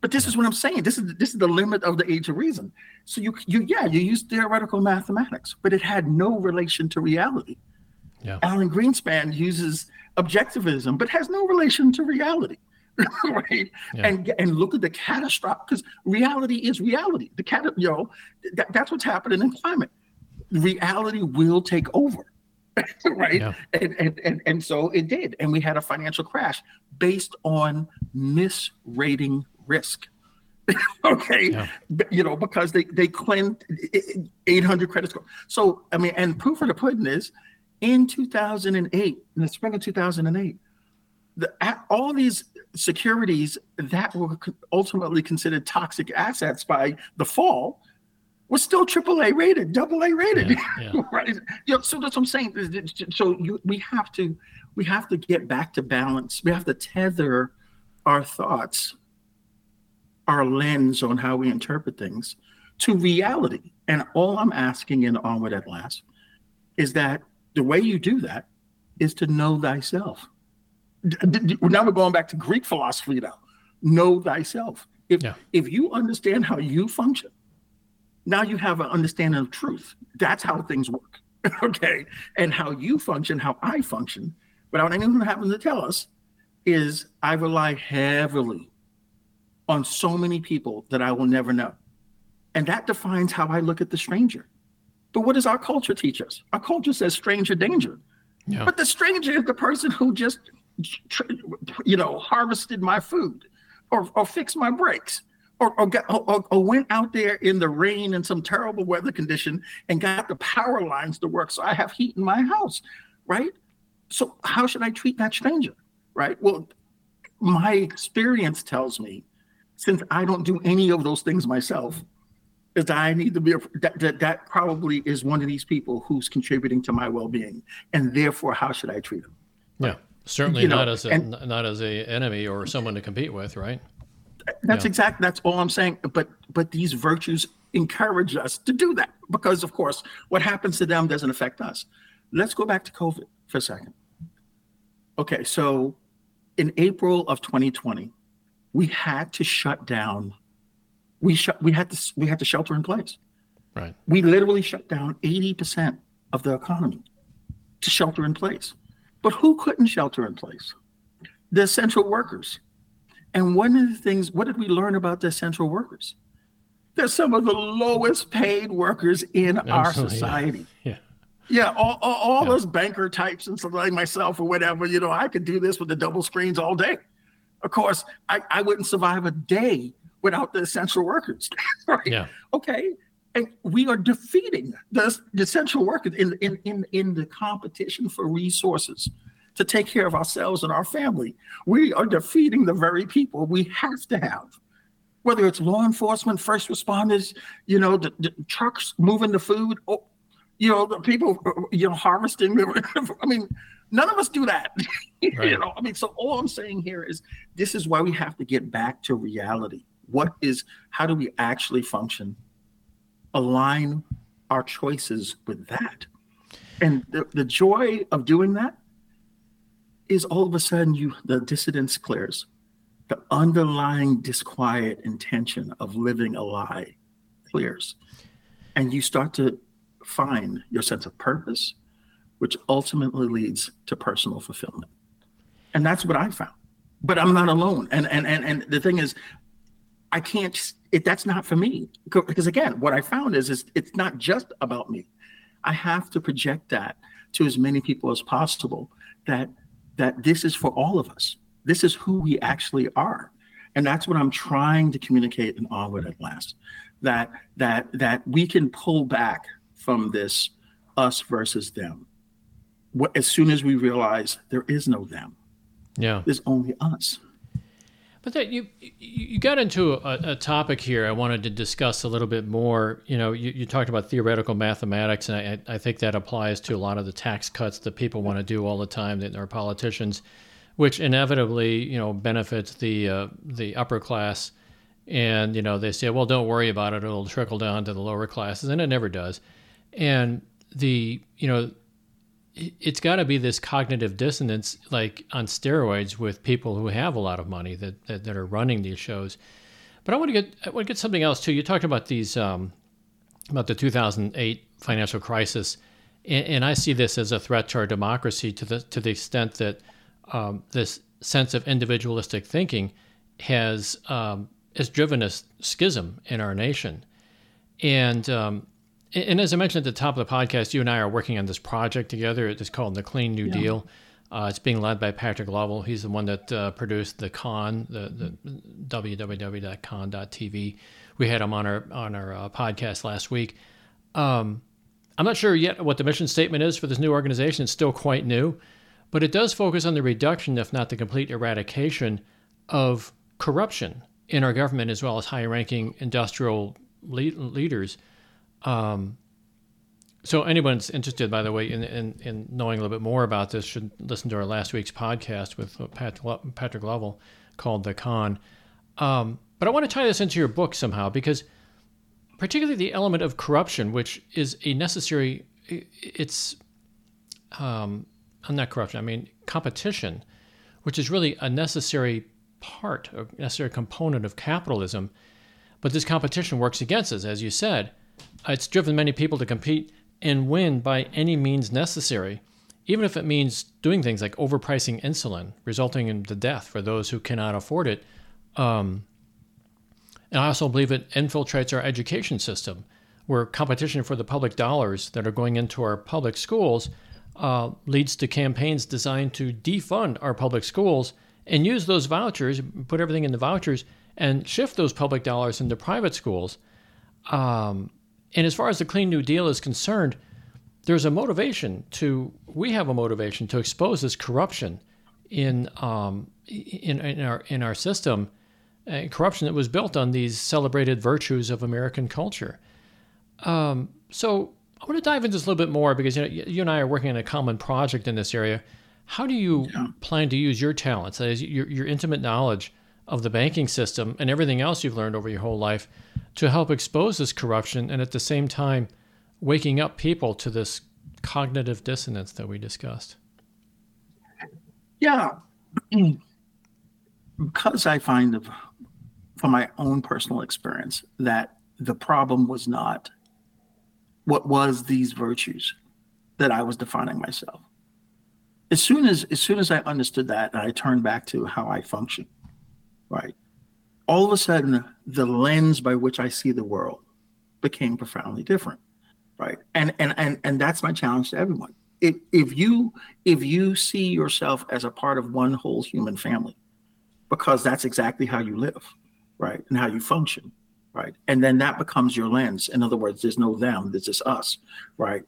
But this is what I'm saying. This is this is the limit of the age of reason. So you you yeah you use theoretical mathematics, but it had no relation to reality. Yeah. Alan Greenspan uses objectivism, but has no relation to reality. right yeah. and and look at the catastrophe because reality is reality the cat you know that, that's what's happening in climate reality will take over right? Yeah. and, and and and so it did. And we had a financial crash based on misrating risk. Okay? Yeah. you know because they they claimed 800 credit score. So i mean and proof of the pudding is in 2008, in the spring of 2008, the, all these securities that were ultimately considered toxic assets by the fall were still AAA rated, double A rated, yeah, yeah. right? You know, so that's what I'm saying. So you, we have to we have to get back to balance. We have to tether our thoughts, our lens on how we interpret things, to reality. And all I'm asking in Onward at Last is that the way you do that is to know thyself. Now we're going back to Greek philosophy now. Know thyself. If yeah. if you understand how you function, now you have an understanding of truth. That's how things work. okay. And how you function, how I function, without anyone having to tell us, is I rely heavily on so many people that I will never know. And that defines how I look at the stranger. But what does our culture teach us? Our culture says stranger danger. Yeah. But the stranger is the person who just, you know, harvested my food or, or fixed my brakes or, or, got, or, or went out there in the rain in some terrible weather condition and got the power lines to work so I have heat in my house, right? So how should I treat that stranger, right? Well, my experience tells me since I don't do any of those things myself, is that I need to be a, that, that that probably is one of these people who's contributing to my well-being, and therefore, how should I treat them? Yeah, certainly you not as a and, not as a enemy or someone to compete with, right? That's yeah. exactly that's all I'm saying. But but these virtues encourage us to do that because, of course, what happens to them doesn't affect us. Let's go back to COVID for a second. Okay, so in April of 2020, we had to shut down we shut we had to we had to shelter in place. Right. We literally shut down 80% of the economy. to shelter in place. But who couldn't shelter in place? The essential workers. And one of the things, what did we learn about the essential workers? They're some of the lowest paid workers in Absolutely, our society. Yeah. yeah. Yeah, all, all, all yeah. those banker types and stuff like myself or whatever, you know, I could do this with the double screens all day. Of course, I, I wouldn't survive a day without the essential workers. right? Yeah. Okay. And we are defeating the, the essential workers in, in, in, in the competition for resources to take care of ourselves and our family. We are defeating the very people we have to have whether it's law enforcement, first responders, you know, the, the trucks moving the food, oh, you know, the people, uh, you know, harvesting. I mean, none of us do that. Right. you know, I mean, so all I'm saying here is this is why we have to get back to reality. What is, how do we actually function? Align our choices with that. And the, the joy of doing that is all of a sudden you the dissonance clears the underlying disquiet intention of living a lie clears. And you start to find your sense of purpose, which ultimately leads to personal fulfillment. And that's what I found. But I'm not alone. And and and, and the thing is, I can't it that's not for me. Because again, what I found is is it's not just about me. I have to project that to as many people as possible that that this is for all of us this is who we actually are. And that's what I'm trying to communicate in Onward at Last. That that that we can pull back from this us versus them. What, as soon as we realize there is no them. Yeah. There's only us. But that you you got into a, a, topic here I wanted to discuss a little bit more. You know, you, you talked about theoretical mathematics, and I, I think that applies to a lot of the tax cuts that people want to do all the time that our politicians which inevitably you know benefits the uh, the upper class. And you know they say, well, don't worry about it; it'll trickle down to the lower classes, and it never does. And the you know it's got to be this cognitive dissonance like on steroids with people who have a lot of money that, that, that, are running these shows. But i want to get i want to get something else too. You talked about these um, about the 2008 financial crisis and, and, i see this as a threat to our democracy to the to the extent that um, this sense of individualistic thinking has um, has driven a schism in our nation, and um, and as I mentioned at the top of the podcast, you and I are working on this project together. It's called the Clean New yeah. Deal. Uh, it's being led by Patrick Lovell. He's the one that uh, produced the con, the, the www.con.tv. We had him on our on our uh, podcast last week. Um, I'm not sure yet what the mission statement is for this new organization. It's still quite new. But it does focus on the reduction, if not the complete eradication, of corruption in our government as well as high ranking industrial leaders. Um, so, anyone's interested, by the way, in, in, in, knowing a little bit more about this should listen to our last week's podcast with Pat, Patrick Lovell called The Con. Um, but I want to tie this into your book somehow because, particularly the element of corruption, which is a necessary, it's um, not corruption, I mean competition, which is really a necessary part, a necessary component of capitalism. But this competition works against us, as you said. It's driven many people to compete and win by any means necessary, even if it means doing things like overpricing insulin, resulting in the death for those who cannot afford it. Um, and I also believe it infiltrates our education system, where competition for the public dollars that are going into our public schools uh, leads to campaigns designed to defund our public schools and use those vouchers, put everything in the vouchers, and shift those public dollars into private schools. Um, and as far as the Clean New Deal is concerned, there's a motivation to, we have a motivation to expose this corruption in, um, in, in, our, in our system, uh, corruption that was built on these celebrated virtues of American culture. Um, so I want to dive into this a little bit more because you know you and I are working on a common project in this area. How do you yeah. plan to use your talents, that is your, your intimate knowledge of the banking system and everything else you've learned over your whole life, to help expose this corruption and at the same time waking up people to this cognitive dissonance that we discussed? Yeah, because I find from my own personal experience that the problem was not what was these virtues that I was defining myself. as soon as as soon as I understood that, I turned back to how I function, right? All of a sudden, the lens by which I see the world became profoundly different, right? And and and and that's my challenge to everyone. If if you if you see yourself as a part of one whole human family, because that's exactly how you live, right, and how you function, right, and then that becomes your lens. In other words, there's no them, there's just us, right?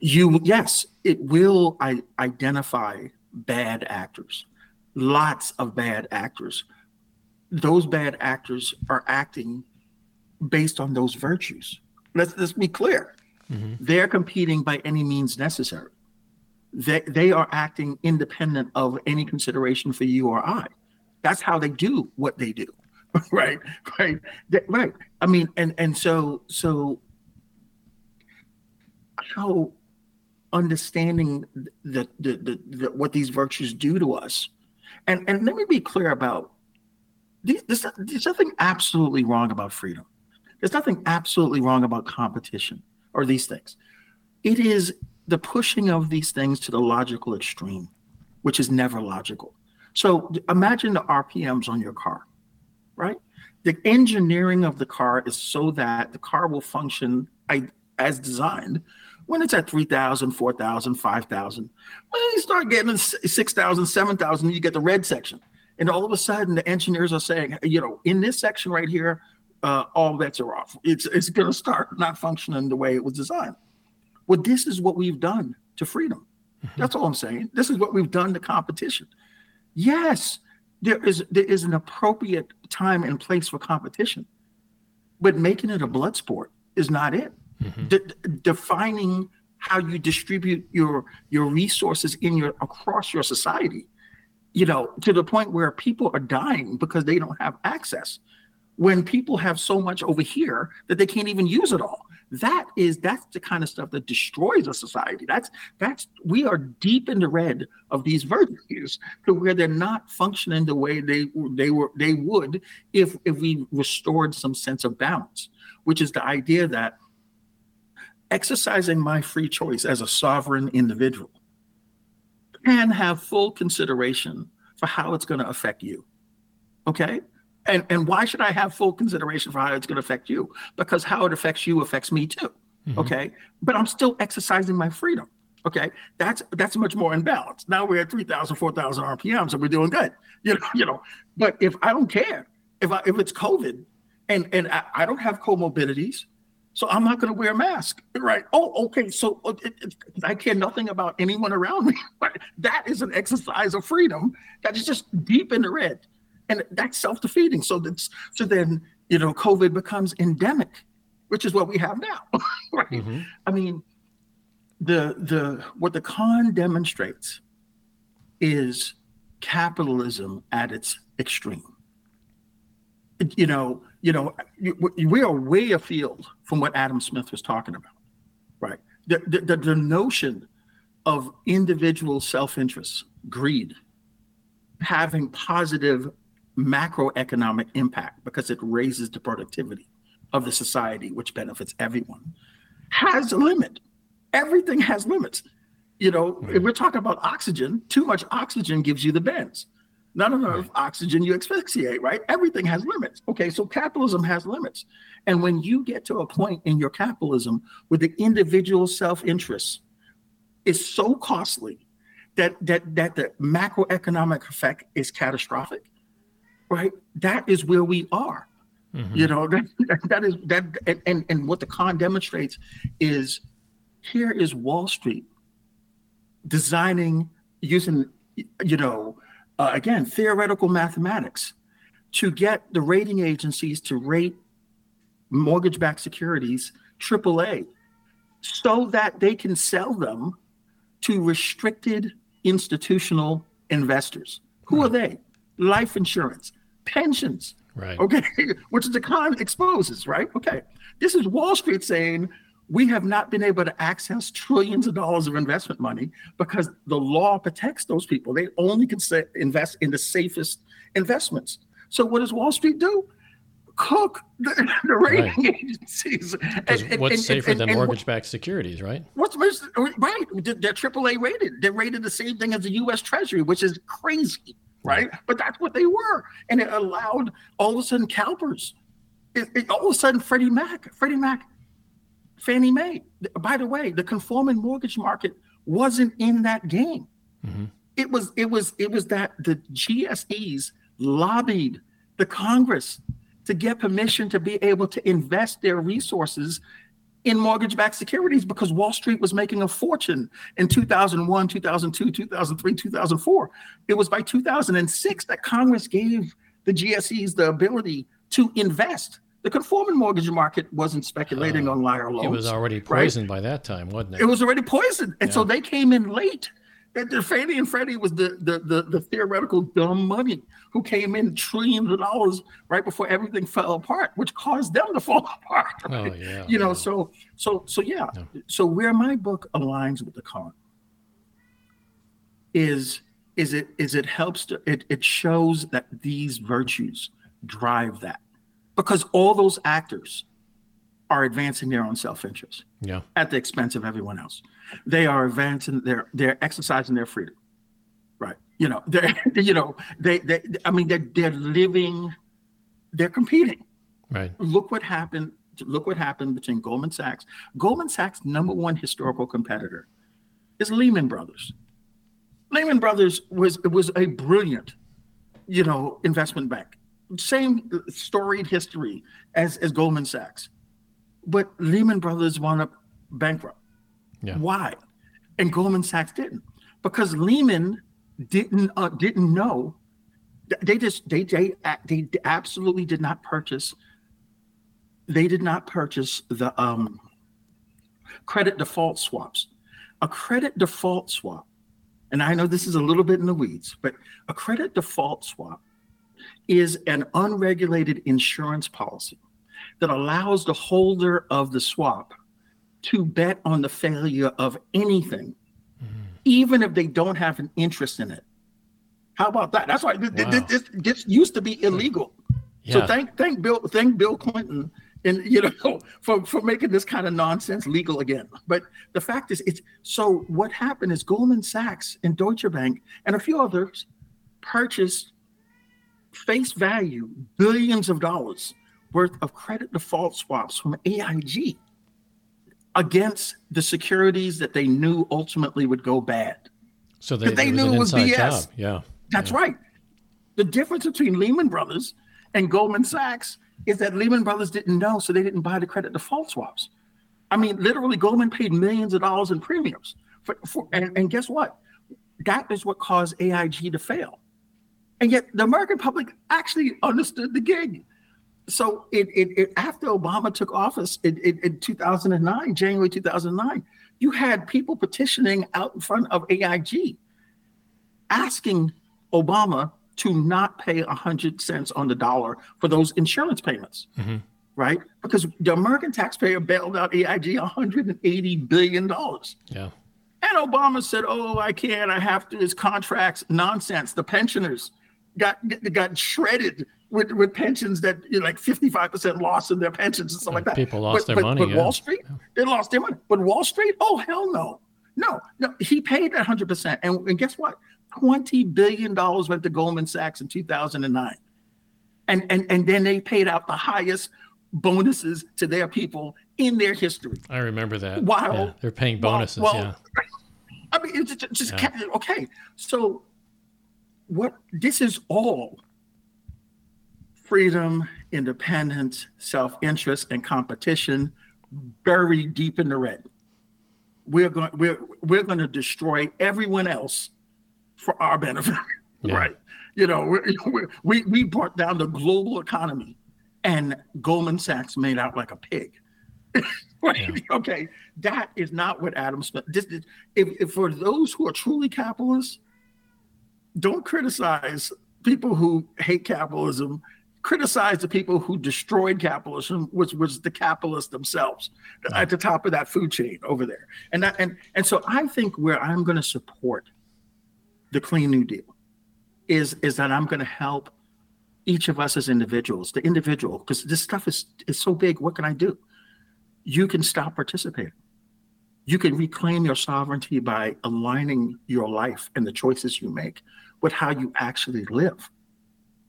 You yes, it will I, identify bad actors, lots of bad actors. Those bad actors are acting based on those virtues. Let's, let's be clear. Mm-hmm. They're competing by any means necessary. They, they are acting independent of any consideration for you or I. That's how they do what they do. right. Right. They, right. I mean, and, and so, so how understanding the, the, the, the, what these virtues do to us. And, and let me be clear about there's, there's nothing absolutely wrong about freedom. There's nothing absolutely wrong about competition or these things. It is the pushing of these things to the logical extreme, which is never logical. So imagine the RPMs on your car, right? The engineering of the car is so that the car will function as designed when it's at 3,000, 4,000, 5,000. When you start getting 6,000, 7,000, you get the red section. And all of a sudden, the engineers are saying, you know, in this section right here, uh, all bets are off. It's it's going to start not functioning the way it was designed. Well, this is what we've done to freedom. Mm-hmm. That's all I'm saying. This is what we've done to competition. Yes, there is there is an appropriate time and place for competition, but making it a blood sport is not it. Mm-hmm. De- defining how you distribute your your resources in your across your society, you know, to the point where people are dying because they don't have access when people have so much over here that they can't even use it all that is that's the kind of stuff that destroys a society that's that's we are deep in the red of these virtues to where they're not functioning the way they they were they would if if we restored some sense of balance which is the idea that exercising my free choice as a sovereign individual can have full consideration for how it's going to affect you okay and and why should I have full consideration for how it's going to affect you? Because how it affects you affects me too. Mm-hmm. Okay, but I'm still exercising my freedom. Okay, that's that's much more in balance. Now we're at 3,000, 4,000 RPMs, and we're doing good. You know, you know. But if I don't care, if I, if it's COVID, and and I, I don't have comorbidities, so I'm not going to wear a mask, right? Oh, okay. So uh, it, it, I care nothing about anyone around me. that is an exercise of freedom that is just deep in the red and that's self-defeating. So that's so then you know COVID becomes endemic, which is what we have now. right? Mm-hmm. I mean, the the what the con demonstrates is capitalism at its extreme. You know, you know, we are way afield from what Adam Smith was talking about, right? The the, the notion of individual self-interest, greed, having positive macroeconomic impact because it raises the productivity of the society, which benefits everyone, has a limit. Everything has limits. You know, if hmm. we're talking about oxygen, too much oxygen gives you the bends. Not enough right. oxygen, you asphyxiate, right? Everything has limits. Okay, so capitalism has limits. And when you get to a point in your capitalism where the individual self-interest is so costly that that that the macroeconomic effect is catastrophic, right? That is where we are. Mm-hmm. You know, that, that is that and, and what the con demonstrates is here is Wall Street designing using you know uh, again theoretical mathematics to get the rating agencies to rate mortgage-backed securities AAA so that they can sell them to restricted institutional investors. Who are they? Life insurance, pensions. Right. Okay. Which the con exposes, right? Okay. This is Wall Street saying we have not been able to access trillions of dollars of investment money because the law protects those people. They only can say, invest in the safest investments. So what does Wall Street do? cook the, the rating right. agencies. And, what's and, safer and, than mortgage-backed securities, right? What's right? They're AAA rated. They're rated the same thing as the U.S. Treasury, which is crazy, right? But that's what they were, and it allowed all of a sudden CalPERS. It, it, all of a sudden, Freddie Mac, Freddie Mac, Fannie Mae. By the way, the conforming mortgage market wasn't in that game. Mm-hmm. It was. It was. It was that the GSEs lobbied the Congress to get permission to be able to invest their resources in mortgage backed securities because Wall Street was making a fortune in 2001, 2002, 2003, 2004. It was by 2006 that Congress gave the GSEs the ability to invest. The conforming mortgage market wasn't speculating uh, on liar loans. It was already poisoned right? by that time, wasn't it? It was already poisoned. And yeah. so they came in late that Fannie and Freddie was the, the the the theoretical dumb money who came in trillions of dollars right before everything fell apart, which caused them to fall apart. Right? Oh yeah. You know, yeah. so so so yeah. yeah. So where my book aligns with the con is is it is it helps to it it shows that these virtues drive that because all those actors are advancing their own self-interest. Yeah. At the expense of everyone else. They are advancing they're they're exercising their freedom. Right. You know they're you know they they i mean they're they're living they're competing. Right. Look what happened look what happened between goldman sachs. Goldman sachs number one historical competitor is lehman brothers. Lehman brothers was was a brilliant you know investment bank same storied history as as goldman sachs but lehman brothers wound up bankrupt yeah. Why? And Goldman Sachs didn't because Lehman didn't uh, didn't know. They just they they they absolutely did not purchase. They did not purchase the um, credit default swaps. A credit default swap, and I know this is a little bit in the weeds, but a credit default swap is an unregulated insurance policy that allows the holder of the swap to bet on the failure of anything, mm-hmm. even if they don't have an interest in it. How about that? That's why this, wow. this, this, this, used to be illegal. Yeah. So thank thank Bill thank Bill Clinton and you know for for making this kind of nonsense legal again. But the fact is, it's so. What happened is Goldman Sachs and Deutsche Bank and a few others purchased face value billions of dollars worth of credit default swaps from AIG against the securities that they knew ultimately would go bad. So they, they knew it was BS. Job. Yeah. That's yeah. right. The difference between Lehman Brothers and Goldman Sachs is that Lehman Brothers didn't know, so they didn't buy the credit default swaps. I mean, literally, Goldman paid millions of dollars in premiums. For, for and, and guess what? That is what caused AIG to fail. And yet, the American public actually understood the gig so it, it, it, after Obama took office in, in, in 2009, January 2009, you had people petitioning out in front of AIG asking Obama to not pay 100 cents on the dollar for those insurance payments, mm-hmm. right? Because the American taxpayer bailed out AIG 180 billion dollars. Yeah. And Obama said, "Oh, I can't. I have to. His contracts nonsense. The pensioners got got shredded with, with pensions that you know, like 55% loss in their pensions and stuff like that. People lost but, their but, money. But yeah. Wall Street, they lost their money. But Wall Street, oh hell no. No, no, he paid that 100%. And, and guess what? $20 billion went to Goldman Sachs in 2009. And, and, and then they paid out the highest bonuses to their people in their history. I remember that. Wow. Yeah, they're paying bonuses. Well, yeah. I mean, it's just, just yeah. okay. So, what this is all freedom, independence, self interest, and competition buried deep in the red. We're going, we're, we're going to destroy everyone else for our benefit, yeah. right? You know, we're, we're, we we brought down the global economy, and Goldman Sachs made out like a pig. right? Yeah. Okay, that is not what Adam Smith. This, if, if for those who are truly capitalists, don't criticize people who hate capitalism criticize the people who destroyed capitalism, which was the capitalists themselves at the top of that food chain over there. And that, and and so I think where I'm going to support the Clean New Deal is is that I'm going to help each of us as individuals, the individual, because this stuff is is so big. What can I do? You can stop participating. You can reclaim your sovereignty by aligning your life and the choices you make with how you actually live.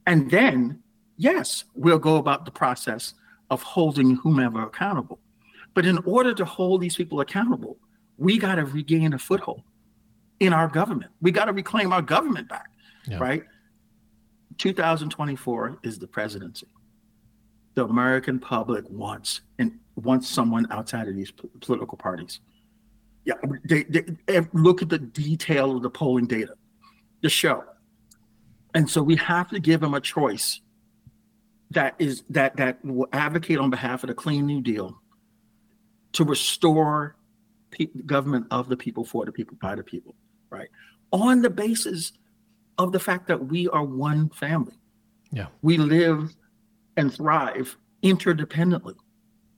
And then, yes, we'll go about the process of holding whomever accountable. But in order to hold these people accountable, we got to regain a foothold in our government. We got to reclaim our government back, yeah. right? 2024 is the presidency. The American public wants and wants someone outside of these political parties. Yeah, they, they eh, look at the detail of the polling data, the show, and so we have to give them a choice that is that that will advocate on behalf of the Clean New Deal to restore pe- government of the people for the people by the people, right? On the basis of the fact that we are one family. Yeah. We live and thrive interdependently.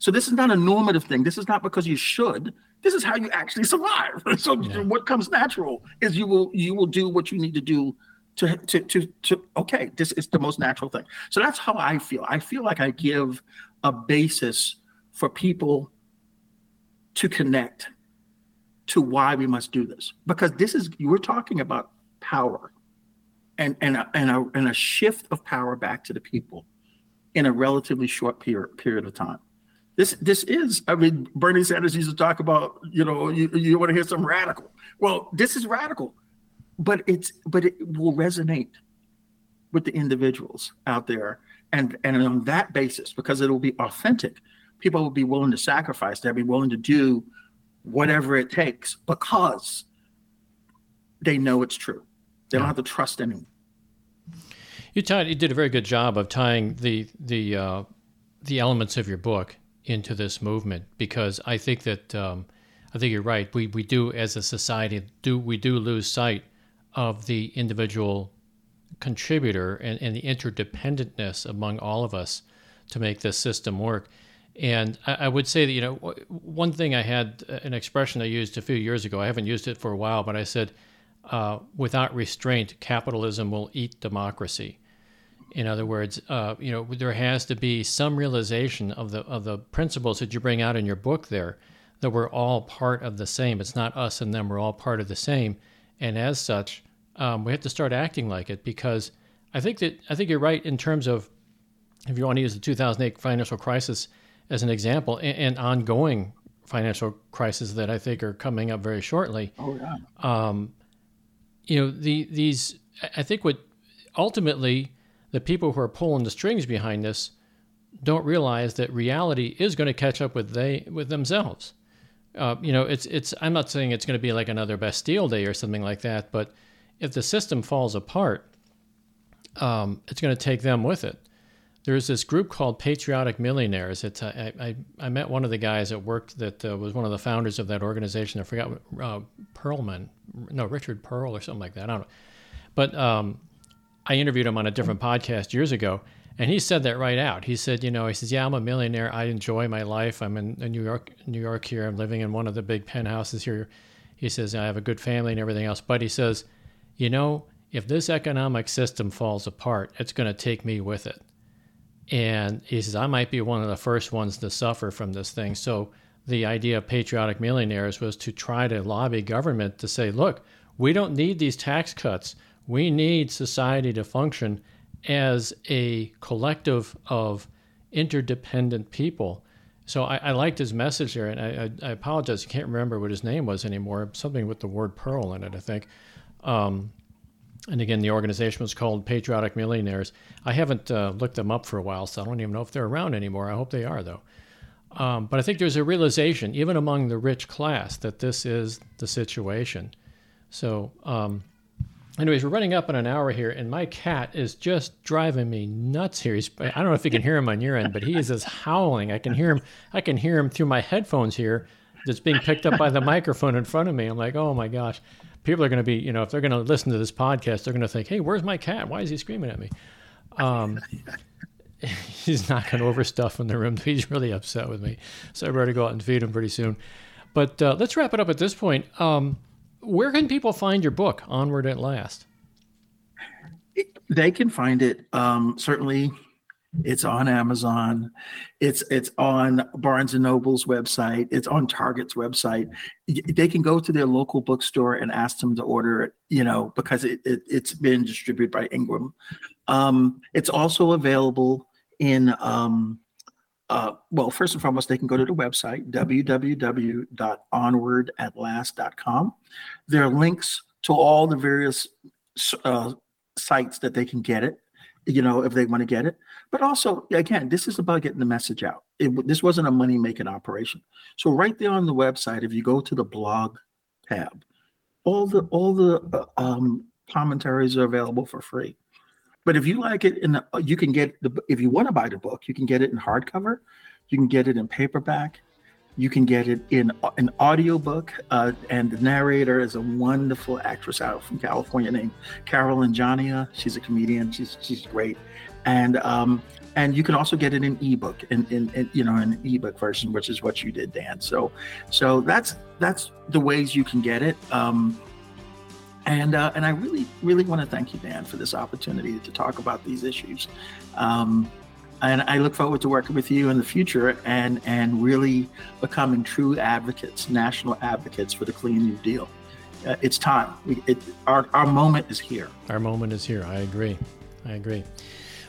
So this is not a normative thing. This is not because you should. This is how you actually survive. so yeah. what comes natural is you will you will do what you need to do to, to to to okay, this is the most natural thing. So that's how I feel. I feel like I give a basis for people to connect to why we must do this because this is we're talking about power and and a, and a, and a shift of power back to the people in a relatively short period period of time. This this is I mean Bernie Sanders used to talk about you know you, you want to hear some radical. Well, this is radical, but it's but it will resonate with the individuals out there and and on that basis because it will be authentic people will be willing to sacrifice they'll be willing to do whatever it takes because they know it's true. They don't have to trust anyone. You tied. You did a very good job of tying the the uh, the elements of your book into this movement because I think that um, I think you're right. We we do as a society do we do lose sight of the individual contributor and, and the interdependentness among all of us to make this system work. And I, I, would say that, you know, one thing I had uh, an expression I used a few years ago, I haven't used it for a while, but I said, uh, without restraint, capitalism will eat democracy. In other words, uh, you know, there has to be some realization of the of the principles that you bring out in your book there, that we're all part of the same. It's not us and them; we're all part of the same, and as such, um, we have to start acting like it. Because I think that I think you're right in terms of, if you want to use the 2008 financial crisis as an example, and, and ongoing financial crises that I think are coming up very shortly. Oh yeah. Um, you know, the these I think what ultimately the people who are pulling the strings behind this don't realize that reality is going to catch up with they with themselves. Uh, you know, it's it's. I'm not saying it's going to be like another Bastille Day or something like that, but if the system falls apart, um, it's going to take them with it there's this group called Patriotic Millionaires. It's I, I, I met one of the guys that worked that uh, was one of the founders of that organization. I forgot uh, Perlman, no Richard Pearl or something like that. I don't know, but um, I interviewed him on a different podcast years ago, and he said that right out. He said, you know, he says, yeah, I'm a millionaire. I enjoy my life. I'm in, in New York, New York here. I'm living in one of the big penthouses here. He says I have a good family and everything else, but he says, you know, if this economic system falls apart, it's going to take me with it and he says, I might be one of the first ones to suffer from this thing. So the idea of patriotic millionaires was to try to lobby government to say, look, we don't need these tax cuts. We need society to function as a collective of interdependent people. So I, I liked his message there, and I, I, I, apologize, I can't remember what his name was anymore. Something with the word pearl in it, I think. Um, and again, the organization was called Patriotic Millionaires. I haven't uh, looked them up for a while, so I don't even know if they're around anymore. I hope they are, though. Um, but I think there's a realization, even among the rich class, that this is the situation. So, um, anyways, we're running up on an hour here, and my cat is just driving me nuts here. He's, I don't know if you can hear him on your end, but he is just howling. I can hear him. I can hear him through my headphones here. That's being picked up by the microphone in front of me. I'm like, oh my gosh people are going to be, you know, if they're going to listen to this podcast, they're going to think, hey, where's my cat? Why is he screaming at me? Um, he's not going to overstuff in the room. He's really upset with me. So I better go out and feed him pretty soon. But uh, let's wrap it up at this point. Um, where can people find your book, Onward at Last? They can find it. Um, certainly, it's on Amazon. It's it's on Barnes and Noble's website. It's on Target's website. They can go to their local bookstore and ask them to order it. You know, because it, it has been distributed by Ingram. Um, it's also available in. Um, uh, well, first and foremost, they can go to the website www.onwardatlast.com. There are links to all the various uh, sites that they can get it you know, if they want to get it. But also, again, this is about getting the message out. It, this wasn't a money making operation. So right there on the website, if you go to the blog tab, all the all the uh, um, commentaries are available for free. But if you like it, the, you can get the if you want to buy the book, you can get it in hardcover, you can get it in paperback, you can get it in an audiobook, uh, and the narrator is a wonderful actress out from California named Carolyn Jania. She's a comedian. She's she's great, and um, and you can also get it in ebook, in, in, in you know an ebook version, which is what you did, Dan. So so that's that's the ways you can get it. Um, and uh, and I really really want to thank you, Dan, for this opportunity to talk about these issues. Um, and I look forward to working with you in the future and and really becoming true advocates, national advocates for the Clean New Deal. Uh, it's time. We, it, our our moment is here. Our moment is here. I agree. I agree.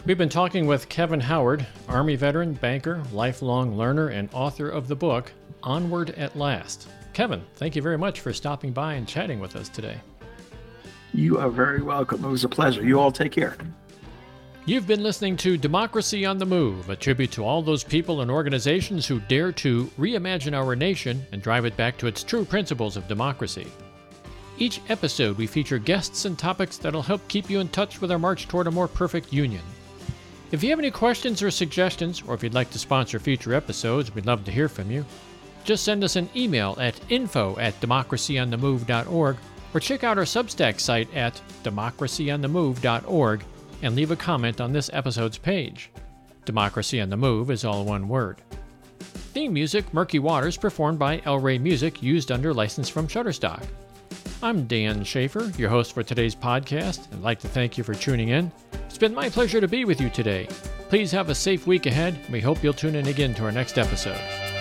We've been talking with Kevin Howard, Army veteran, banker, lifelong learner, and author of the book Onward at Last. Kevin, thank you very much for stopping by and chatting with us today. You are very welcome. It was a pleasure. You all take care. You've been listening to Democracy on the Move, a tribute to all those people and organizations who dare to reimagine our nation and drive it back to its true principles of democracy. Each episode, we feature guests and topics that'll help keep you in touch with our march toward a more perfect union. If you have any questions or suggestions, or if you'd like to sponsor future episodes, we'd love to hear from you. Just send us an email at info at democracyonthemove.org or check out our Substack site at democracyonthemove.org and leave a comment on this episode's page. Democracy on the Move is all one word. Theme music Murky Waters performed by El Rey Music used under license from Shutterstock. I'm Dan Schaefer, your host for today's podcast, and I'd like to thank you for tuning in. It's been my pleasure to be with you today. Please have a safe week ahead, and we hope you'll tune in again to our next episode.